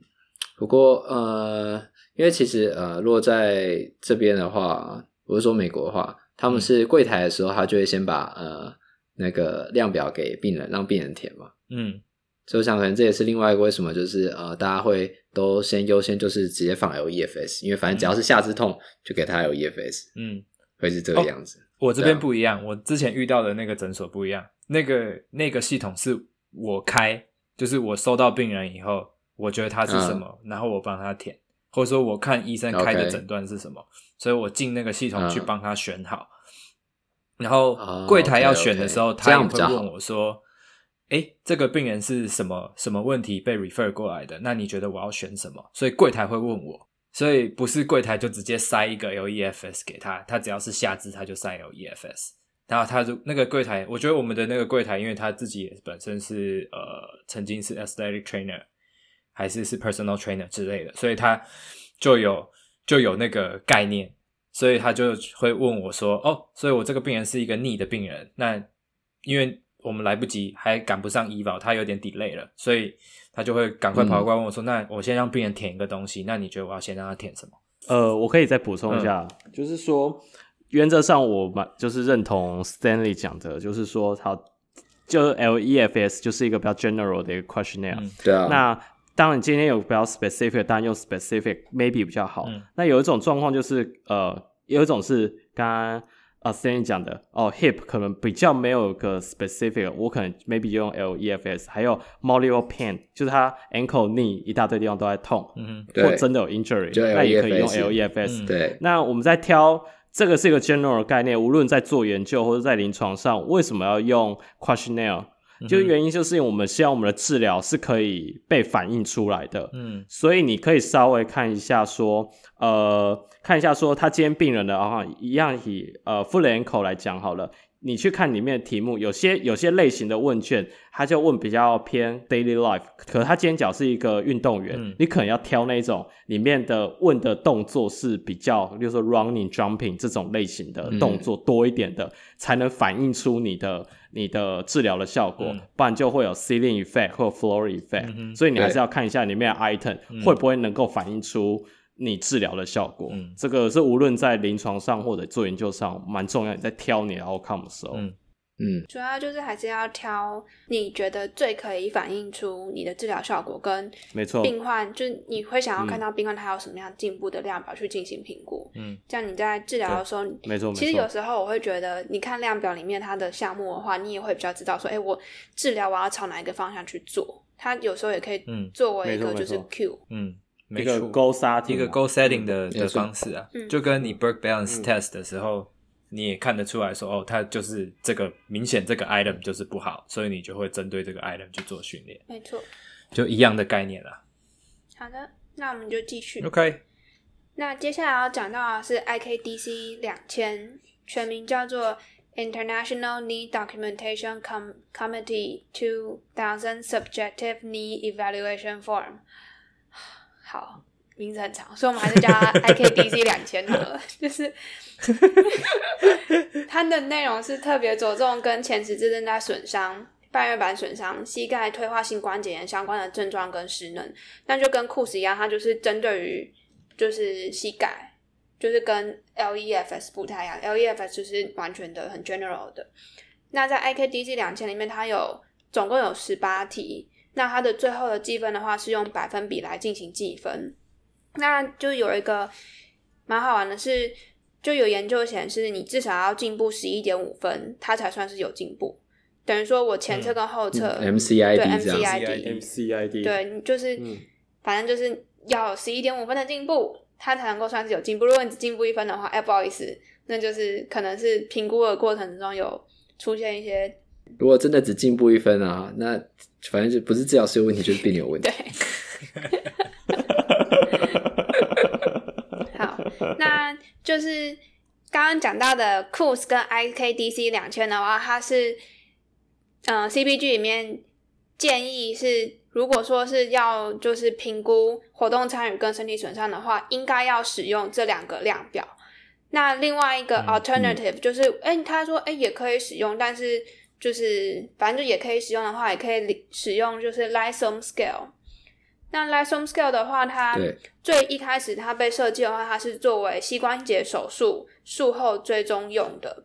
不过呃，因为其实呃，如果在这边的话，我是说美国的话，他们是柜台的时候，他就会先把呃那个量表给病人，让病人填嘛。嗯，所以我想可能这也是另外一个为什么，就是呃，大家会都先优先就是直接放 LEFS，因为反正只要是下肢痛，嗯、就给他 LEFS。嗯，会是这个样子。哦、我这边不一样，我之前遇到的那个诊所不一样，那个那个系统是我开，就是我收到病人以后。我觉得他是什么，嗯、然后我帮他填，或者说我看医生开的诊断是什么.所以我进那个系统去帮他选好。嗯、然后柜台要选的时候，他也会问我说：“哎，这个病人是什么什么问题被 refer 过来的？那你觉得我要选什么？”所以柜台会问我，所以不是柜台就直接塞一个 LEFS 给他，他只要是下肢他就塞 LEFS。然后他就那个柜台，我觉得我们的那个柜台，因为他自己也本身是呃曾经是 athletic trainer。还是是 personal trainer 之类的，所以他就有就有那个概念，所以他就会问我说：“哦，所以我这个病人是一个 knee 的病人，那因为我们来不及，还赶不上 eval，他有点 delay 了，所以他就会赶快跑过来问我说：‘嗯、那我先让病人填一个东西，那你觉得我要先让他填什么？’呃，我可以再补充一下，嗯、就是说原则上我蛮就是认同 Stanley 讲的，就是说他就 LEFS 就是一个比较 general 的一个 questionnaire，、嗯、对啊，那。当然，今天有比较 specific，当然用 specific maybe 比较好。嗯、那有一种状况就是，呃，有一种是刚刚啊 Stanley 讲的哦，hip 可能比较没有个 specific，我可能 maybe 就用 LEFS，还有 multiple pain，就是他 ankle knee 一大堆地方都在痛，嗯哼，或真的有 injury，那也可以用 LEFS。嗯、对，那我们在挑这个是一个 general 概念，无论在做研究或者在临床上，为什么要用 questionnaire？就原因就是因为我们希望我们的治疗是可以被反映出来的，嗯，所以你可以稍微看一下说，呃，看一下说他今天病人的啊，一样以呃 foot ankle 来讲好了。你去看里面的题目，有些有些类型的问卷，他就问比较偏 daily life，可是他今天讲是一个运动员，嗯、你可能要挑那种里面的问的动作是比较，比如说 running、jumping 这种类型的动作多一点的，嗯、才能反映出你的你的治疗的效果，嗯、不然就会有 ceiling effect 或 floor effect，、嗯、所以你还是要看一下里面的 item、嗯、会不会能够反映出。你治疗的效果，嗯，这个是无论在临床上或者做研究上蛮重要。你在挑你的 outcome 的时候，嗯。嗯，主要就是还是要挑你觉得最可以反映出你的治疗效果跟没错。病患，就你会想要看到病患他有什么样进步的量表去进行评估，嗯，这样你在治疗的时候，没错，其实有时候我会觉得，你看量表里面它的项目的话，你也会比较知道说，哎，我治疗我要朝哪一个方向去做，它有时候也可以作为一个就是 Q，嗯。一个 goal setting，一个 goal setting 的的方式啊，就跟你 Burke Balance Test 的时候，你也看得出来说，哦，它就是这个明显这个 item 就是不好，所以你就会针对这个 item 去做训练。没错，就一样的概念啦。好的，那我们就继续。OK，那接下来要讲到的是 IKDC 两千，全名叫做 International Knee Documentation Committee Two Thousand Subjective Knee Evaluation Form。好，名字很长，所以我们还是叫它 IKDC 两千好了。就是 它的内容是特别着重跟前十字韧带损伤、半月板损伤、膝盖退化性关节炎相关的症状跟失能。那就跟 KOOS 一样，它就是针对于就是膝盖，就是跟 LEFS 不太一样。LEFS 就是完全的很 general 的。那在 IKDC 两千里面，它有总共有十八题。那它的最后的计分的话是用百分比来进行计分，那就有一个蛮好玩的是，就有研究显示，你至少要进步十一点五分，它才算是有进步。等于说我前侧跟后侧、嗯、，MCID 对 MCID MCID 对，就是、嗯、反正就是要有十一点五分的进步，它才能够算是有进步。如果你只进步一分的话，哎，不好意思，那就是可能是评估的过程中有出现一些。如果真的只进步一分啊，那反正就不是治疗师有问题，就是病人有问题。对，好，那就是刚刚讲到的 CUS 跟 IKDC 两千的话，它是嗯、呃、CPG 里面建议是，如果说是要就是评估活动参与跟身体损伤的话，应该要使用这两个量表。那另外一个 alternative 就是，哎、嗯嗯欸，他说，哎、欸，也可以使用，但是就是反正就也可以使用的话，也可以使用就是 Lifesome Scale。那 Lifesome Scale 的话，它最一开始它被设计的话，它是作为膝关节手术术后追踪用的，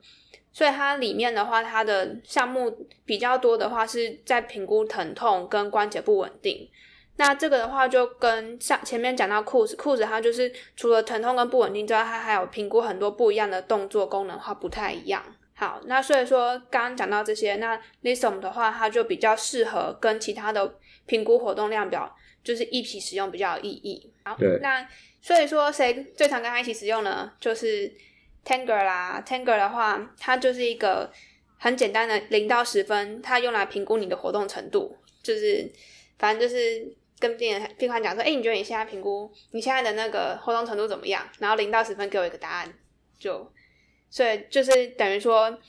所以它里面的话，它的项目比较多的话是在评估疼痛跟关节不稳定。那这个的话，就跟像前面讲到 KOOS，KOOS 它就是除了疼痛跟不稳定之外，它还有评估很多不一样的动作功能的话不太一样。好，那所以说刚刚讲到这些，那 Lifesome 的话，它就比较适合跟其他的评估活动量表。就是一起使用比较有意义。好，那所以说谁最常跟他一起使用呢？就是 Tanger 啦。Tanger 的话，它就是一个很简单的零到十分，它用来评估你的活动程度。就是反正就是跟病人病患讲说，哎、欸，你觉得你现在评估你现在的那个活动程度怎么样？然后零到十分给我一个答案。就所以就是等于说，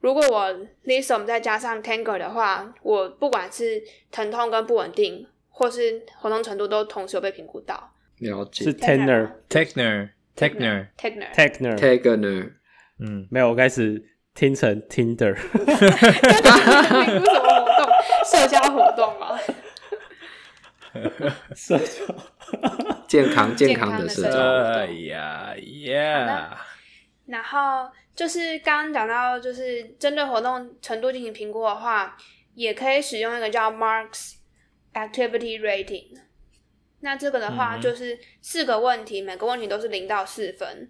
如果我 Lifesome 再加上 Tanger 的话，我不管是疼痛跟不稳定。或是活动程度都同时有被评估到，了解。是 Tanner，Tanner，Tanner，Tanner，Tanner，嗯，没有，我开始听成 Tinder，评估什么活动？社交活动。吗？社交，健康健康的社交，哎呀呀！然后就是刚刚讲到，就是针对活动程度进行评估的话，也可以使用一个叫 Marks。Activity rating，那这个的话就是四个问题，嗯、每个问题都是零到四分，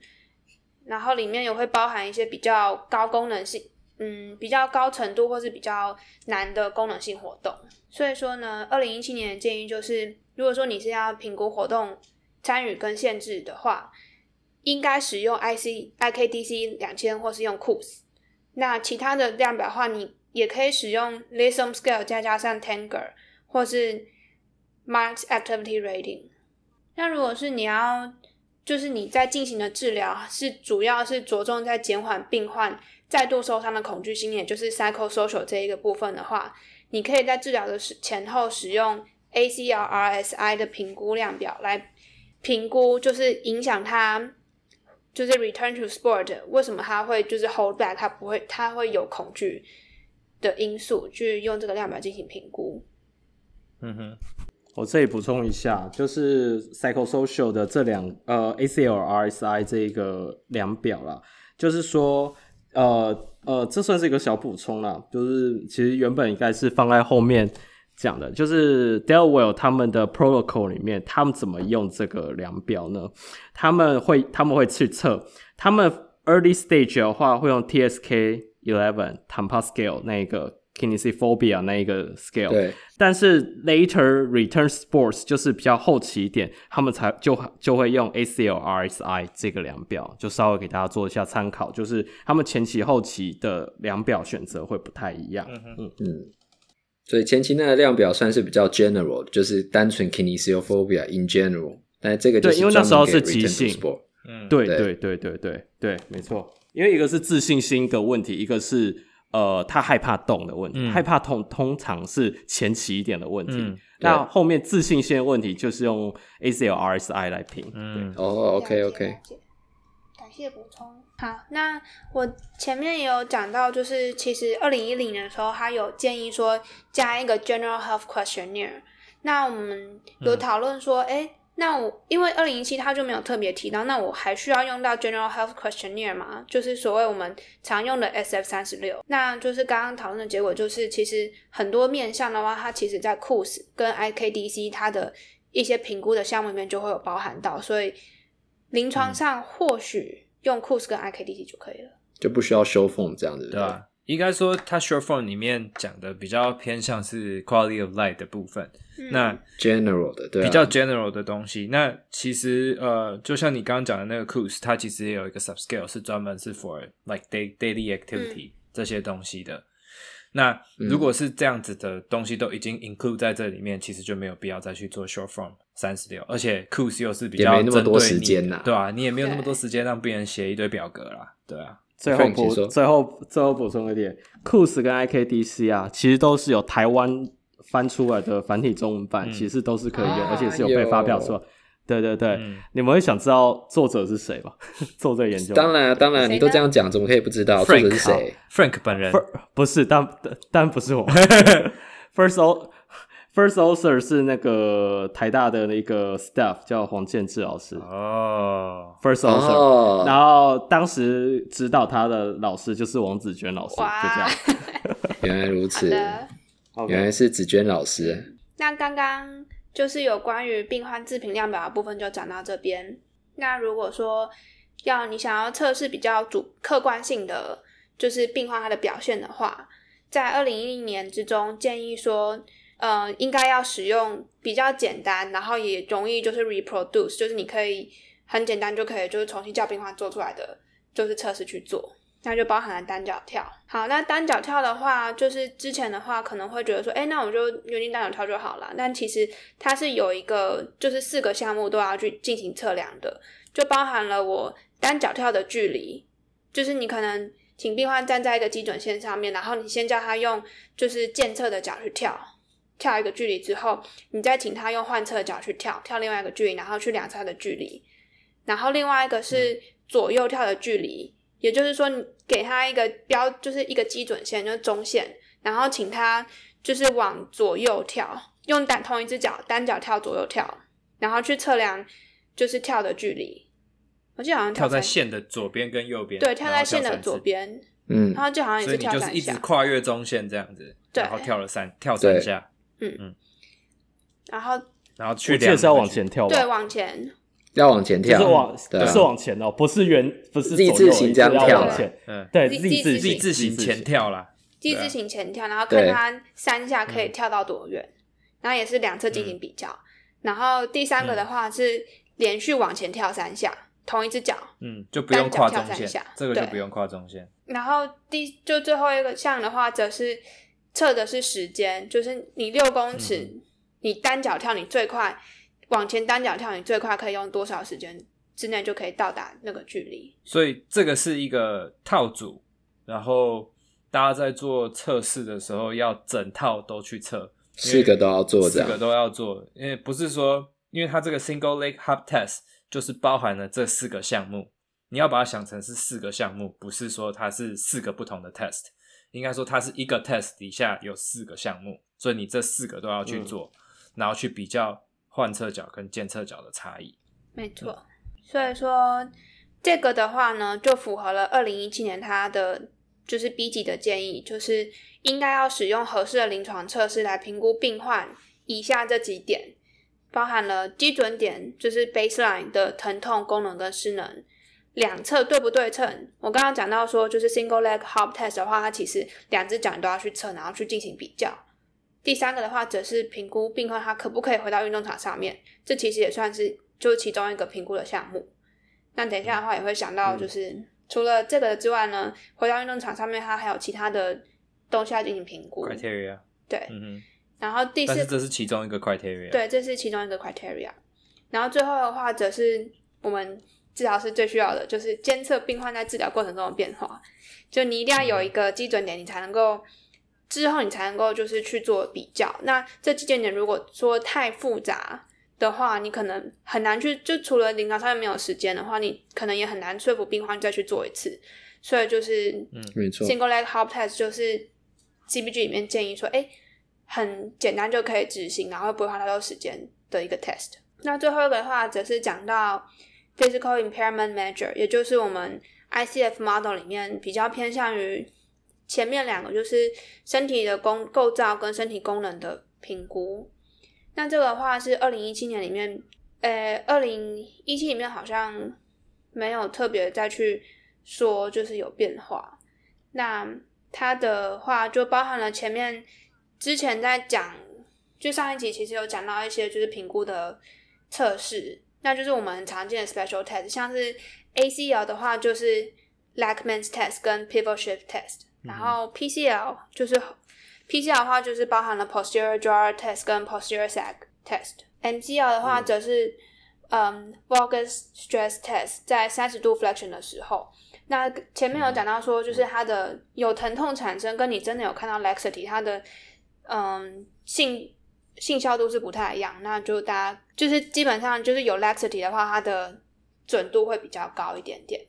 然后里面也会包含一些比较高功能性，嗯，比较高程度或是比较难的功能性活动。所以说呢，二零一七年的建议就是，如果说你是要评估活动参与跟限制的话，应该使用 IC IKDC 两千或是用 Coos。那其他的量表的话，你也可以使用 Lifesome Scale 再加上 Tanger。或是 Marks Activity Rating。那如果是你要，就是你在进行的治疗是主要是着重在减缓病患再度受伤的恐惧心，也就是 Psychosocial 这一个部分的话，你可以在治疗的时前后使用 ACL RSI 的评估量表来评估，就是影响他就是 Return to Sport 为什么他会就是 Hold back，他不会他会有恐惧的因素，去用这个量表进行评估。嗯哼，我这里补充一下，就是 psychosocial 的这两呃 ACL RSI 这个量表啦，就是说呃呃，这算是一个小补充啦，就是其实原本应该是放在后面讲的，就是 Delwell 他们的 protocol 里面，他们怎么用这个量表呢？他们会他们会去测，他们 early stage 的话会用 TSK eleven Tampa scale 那个。Kinesiophobia 那一个 scale，对，但是 later return sports 就是比较后期一点，他们才就就会用 ACL RSI 这个量表，就稍微给大家做一下参考，就是他们前期后期的量表选择会不太一样。嗯嗯。嗯，所以前期那个量表算是比较 general，就是单纯 Kinesiophobia in general，但这个就是对，因为那时候是急性，嗯，对。对对对对对，没错，因为一个是自信心的问题，一个是。呃，他害怕动的问题，嗯、害怕痛通常是前期一点的问题。嗯、那后面自信心的问题就是用 ACL RSI 来评。嗯，哦，OK OK，感谢补充。好，那我前面也有讲到，就是其实二零一零年的时候，他有建议说加一个 General Health Questionnaire。那我们有讨论说，哎、嗯。那我因为二零一七他就没有特别提到，那我还需要用到 General Health Questionnaire 吗？就是所谓我们常用的 SF 三十六。那就是刚刚讨论的结果，就是其实很多面向的话，它其实在 COOS 跟 IKDC 它的一些评估的项目里面就会有包含到，所以临床上或许用 COOS 跟 IKDC 就可以了，就不需要 Short Form 这样子，对吧？应该说，它 short form 里面讲的比较偏向是 quality of life 的部分。嗯、那 general 的，对、啊，比较 general 的东西。那其实呃，就像你刚刚讲的那个 KOOS，它其实也有一个 subscale 是专门是 for like day daily activity、嗯、这些东西的。那如果是这样子的东西都已经 include 在这里面，其实就没有必要再去做 short form 三十六。而且 c o o s 又是比较针对你，没那么多时间呐，对啊，你也没有那么多时间让病人写一堆表格啦，对啊。最后补最后最后补充一点，KOOS 跟 IKDC 啊，其实都是有台湾翻出来的繁体中文版，嗯、其实都是可以用，啊、而且是有被发表出来。对对对，嗯、你们会想知道作者是谁吗？做这个研究？当然当然，你都这样讲，怎么可以不知道 Frank, 作者是谁？Frank 本人不是，但但不是我。First all First author 是那个台大的那个 staff 叫黄建志老师哦。First author，、哦、然后当时指导他的老师就是王子娟老师，哇就这样。原来如此，原来是子娟老师。那刚刚就是有关于病患自评量表的部分就讲到这边。那如果说要你想要测试比较主客观性的，就是病患他的表现的话，在二零一零年之中建议说。呃，应该要使用比较简单，然后也容易就是 reproduce，就是你可以很简单就可以就是重新叫病患做出来的，就是测试去做，那就包含了单脚跳。好，那单脚跳的话，就是之前的话可能会觉得说，哎，那我就原地单脚跳就好了。但其实它是有一个，就是四个项目都要去进行测量的，就包含了我单脚跳的距离，就是你可能请病患站在一个基准线上面，然后你先叫他用就是健侧的脚去跳。跳一个距离之后，你再请他用换侧脚去跳，跳另外一个距离，然后去量测他的距离。然后另外一个是左右跳的距离，嗯、也就是说，你给他一个标，就是一个基准线，就是中线，然后请他就是往左右跳，用单同一只脚单脚跳左右跳，然后去测量就是跳的距离。我记得好像跳，跳在线的左边跟右边，对，跳在线的左边，嗯，然后就好像也是跳三下，所以你就是一直跨越中线这样子，对，然后跳了三跳三下。嗯。嗯，然后然后去练是要往前跳，对，往前。要往前跳，是往对啊、不是往前哦，不是圆，不是 Z 字形这样跳，嗯，对，Z 字 Z 字形前跳啦，Z 字形前跳，然后看他三下可以跳到多远，然后也是两侧进行比较，嗯、然后第三个的话是连续往前跳三下，同一只脚，嗯，就不用跨中线，下这个就不用跨中线。然后第就最后一个项的话，则是。测的是时间，就是你六公尺，嗯、你单脚跳，你最快往前单脚跳，你最快可以用多少时间之内就可以到达那个距离？所以这个是一个套组，然后大家在做测试的时候要整套都去测，四个都要做，四个都要做，因为不是说，因为它这个 single leg hop test 就是包含了这四个项目，你要把它想成是四个项目，不是说它是四个不同的 test。应该说，它是一个 test 底下有四个项目，所以你这四个都要去做，嗯、然后去比较换侧角跟健侧角的差异。没错，嗯、所以说这个的话呢，就符合了二零一七年它的就是 B 级的建议，就是应该要使用合适的临床测试来评估病患以下这几点，包含了基准点，就是 baseline 的疼痛、功能跟失能。两侧对不对称？我刚刚讲到说，就是 single leg hop test 的话，它其实两只脚你都要去测，然后去进行比较。第三个的话，则是评估病患他可不可以回到运动场上面，这其实也算是就是其中一个评估的项目。那等一下的话，也会想到就是、嗯、除了这个之外呢，回到运动场上面，它还有其他的东西要进行评估。criteria 对，嗯哼。然后第四，这是其中一个 criteria。对，这是其中一个 criteria。然后最后的话，则是我们。治疗师最需要的就是监测病患在治疗过程中的变化，就你一定要有一个基准点，你才能够之后你才能够就是去做比较。那这基准点如果说太复杂的话，你可能很难去，就除了临床上面没有时间的话，你可能也很难说服病患再去做一次。所以就是，嗯，没错，single leg hop test 就是 CBG 里面建议说，哎，很简单就可以执行，然后不会花太多时间的一个 test。那最后一个的话，则是讲到。Physical impairment measure，也就是我们 ICF model 里面比较偏向于前面两个，就是身体的功构造跟身体功能的评估。那这个的话是二零一七年里面，呃，二零一七里面好像没有特别再去说，就是有变化。那它的话就包含了前面之前在讲，就上一集其实有讲到一些就是评估的测试。那就是我们很常见的 special test，像是 ACL 的话，就是 Lachman's test 跟 Pivot Shift test，嗯、然后 PCL 就是 PCL 的话，就是包含了 posterior drawer test 跟 posterior sag test。MCL 的话，则是嗯 valgus stress test，在三十度 flexion 的时候。那前面有讲到说，就是它的有疼痛产生，跟你真的有看到 laxity，它的嗯信信效度是不太一样，那就大家就是基本上就是有 laxity 的话，它的准度会比较高一点点。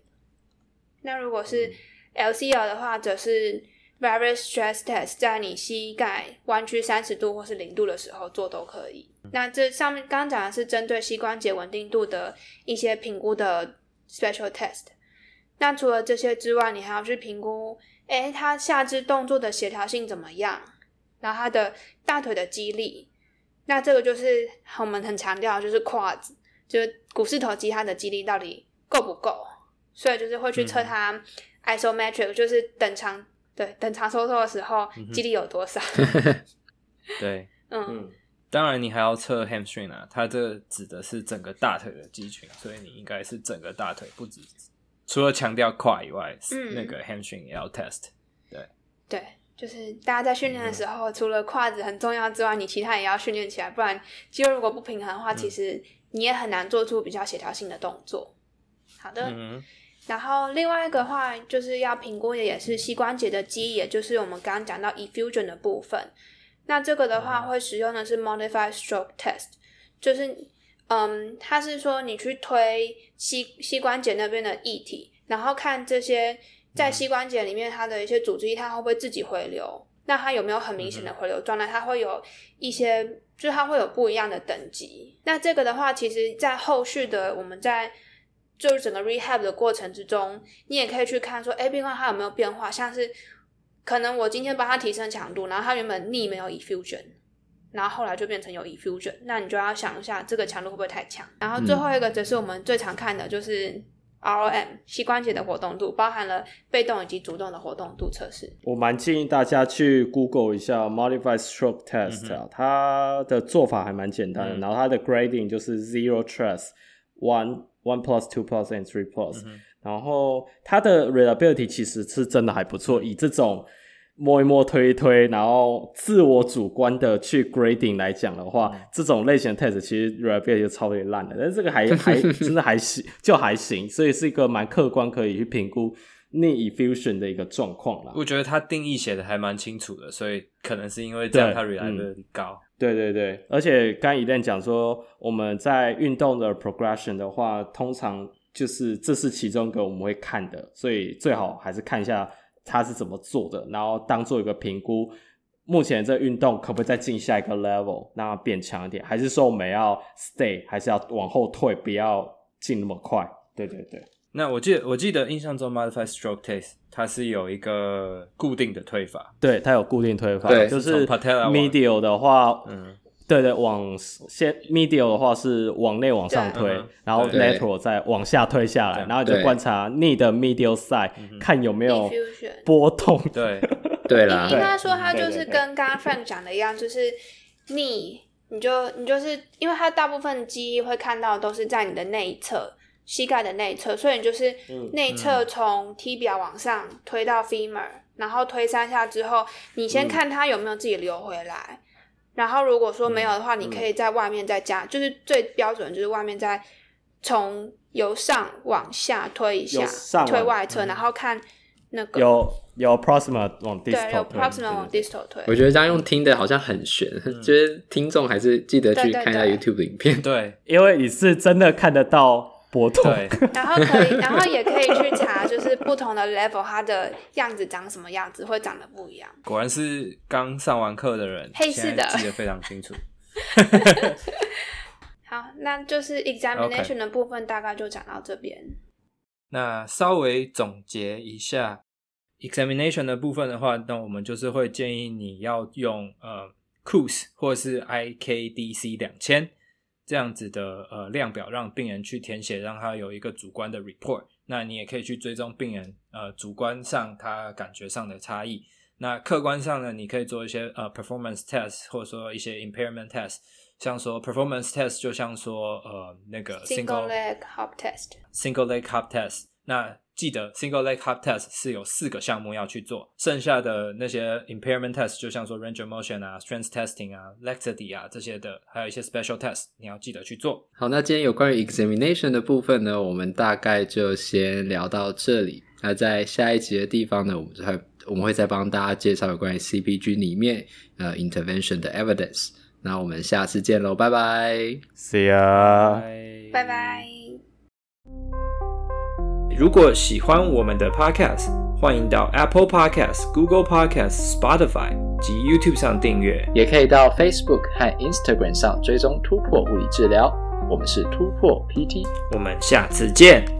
那如果是 LCL 的话，则是 various stress test，在你膝盖弯曲三十度或是零度的时候做都可以。那这上面刚刚讲的是针对膝关节稳定度的一些评估的 special test。那除了这些之外，你还要去评估，诶，他下肢动作的协调性怎么样？然后他的大腿的肌力。那这个就是我们很强调，就是 quads，就是股四头肌，它的肌力到底够不够？所以就是会去测它 isometric，、嗯、就是等长对等长收缩的时候肌力有多少？嗯、对，嗯。嗯当然，你还要测 hamstring 啊，它这指的是整个大腿的肌群，所以你应该是整个大腿，不止除了强调胯以外，嗯，那个 hamstring 也要 test。对，对，就是大家在训练的时候，嗯、除了胯子很重要之外，你其他也要训练起来，不然肌肉如果不平衡的话，嗯、其实你也很难做出比较协调性的动作。好的，嗯，然后另外一个话就是要评估的也是膝关节的肌，也就是我们刚刚讲到 effusion 的部分。那这个的话，会使用的是 modified stroke test，就是，嗯，它是说你去推膝膝关节那边的液体，然后看这些在膝关节里面它的一些组织液，它会不会自己回流？那它有没有很明显的回流状态？它会有一些，就是它会有不一样的等级。那这个的话，其实在后续的我们在就是整个 rehab 的过程之中，你也可以去看说，哎，病患它有没有变化，像是。可能我今天帮他提升强度，然后他原本 knee 没有 effusion，然后后来就变成有 effusion，那你就要想一下这个强度会不会太强。然后最后一个则是我们最常看的就是 ROM 膝关节的活动度，包含了被动以及主动的活动度测试。我蛮建议大家去 Google 一下 Modified Stroke Test 啊，嗯、它的做法还蛮简单的，嗯、然后它的 grading 就是 zero trust one one plus two plus and three plus，、嗯、然后它的 reliability 其实是真的还不错，以这种。摸一摸，推一推，然后自我主观的去 grading 来讲的话，嗯、这种类型的 test 其实 reliability 就超级烂的，但是这个还还真的还行，就还行，所以是一个蛮客观可以去评估 knee effusion 的一个状况啦。我觉得它定义写的还蛮清楚的，所以可能是因为这样它 reliability 高。对对对，而且刚 Elaine 讲说，我们在运动的 progression 的话，通常就是这是其中一个我们会看的，所以最好还是看一下。他是怎么做的，然后当做一个评估，目前这个运动可不可以再进下一个 level，让它变强一点，还是说我们要 stay，还是要往后退，不要进那么快？对对对。那我记得我记得印象中 modified stroke test 它是有一个固定的推法，对，它有固定推法，对，就是 medial 的话，嗯。对对，往先 medial 的话是往内往上推，然后 lateral 再往下推下来，然后就观察 knee 的 medial side，看有没有波动。对。对啦，应该说它就是跟刚刚 Frank 讲的一样，就是 knee，你就你就是因为它大部分记忆会看到都是在你的内侧膝盖的内侧，所以你就是内侧从 tibia 往上推到 femur，然后推三下之后，你先看它有没有自己流回来。然后如果说没有的话，嗯、你可以在外面再加，嗯、就是最标准就是外面再从由上往下推一下，推外侧，嗯、然后看那个有有 proximal 往 distal 对，有 proximal 往 distal 推。我觉得这样用听的好像很悬，嗯、就是听众还是记得去看一下 YouTube 的影片，对，因为你是真的看得到。波动，然后可以，然后也可以去查，就是不同的 level，它的样子长什么样子，会长得不一样。果然是刚上完课的人，嘿，是的记得非常清楚。好，那就是 examination 的部分大概就讲到这边。那稍微总结一下 examination 的部分的话，那我们就是会建议你要用呃 c o o s 或是 IKDC 两千。这样子的呃量表，让病人去填写，让他有一个主观的 report。那你也可以去追踪病人呃主观上他感觉上的差异。那客观上呢，你可以做一些呃 performance test，或者说一些 impairment test。像说 performance test，就像说呃那个 single leg hop test，single leg hop test。那记得 single leg hop test 是有四个项目要去做，剩下的那些 impairment test 就像说 range of motion 啊、strength testing 啊、laxity 啊这些的，还有一些 special test 你要记得去做。好，那今天有关于 examination 的部分呢，我们大概就先聊到这里。那在下一集的地方呢，我们就会我们会再帮大家介绍有关于 CPG 里面呃 intervention 的 evidence。那我们下次见喽，拜拜，See you，拜拜。如果喜欢我们的 Podcast，欢迎到 Apple Podcast、Google Podcast、Spotify 及 YouTube 上订阅，也可以到 Facebook 和 Instagram 上追踪突破物理治疗。我们是突破 PT，我们下次见。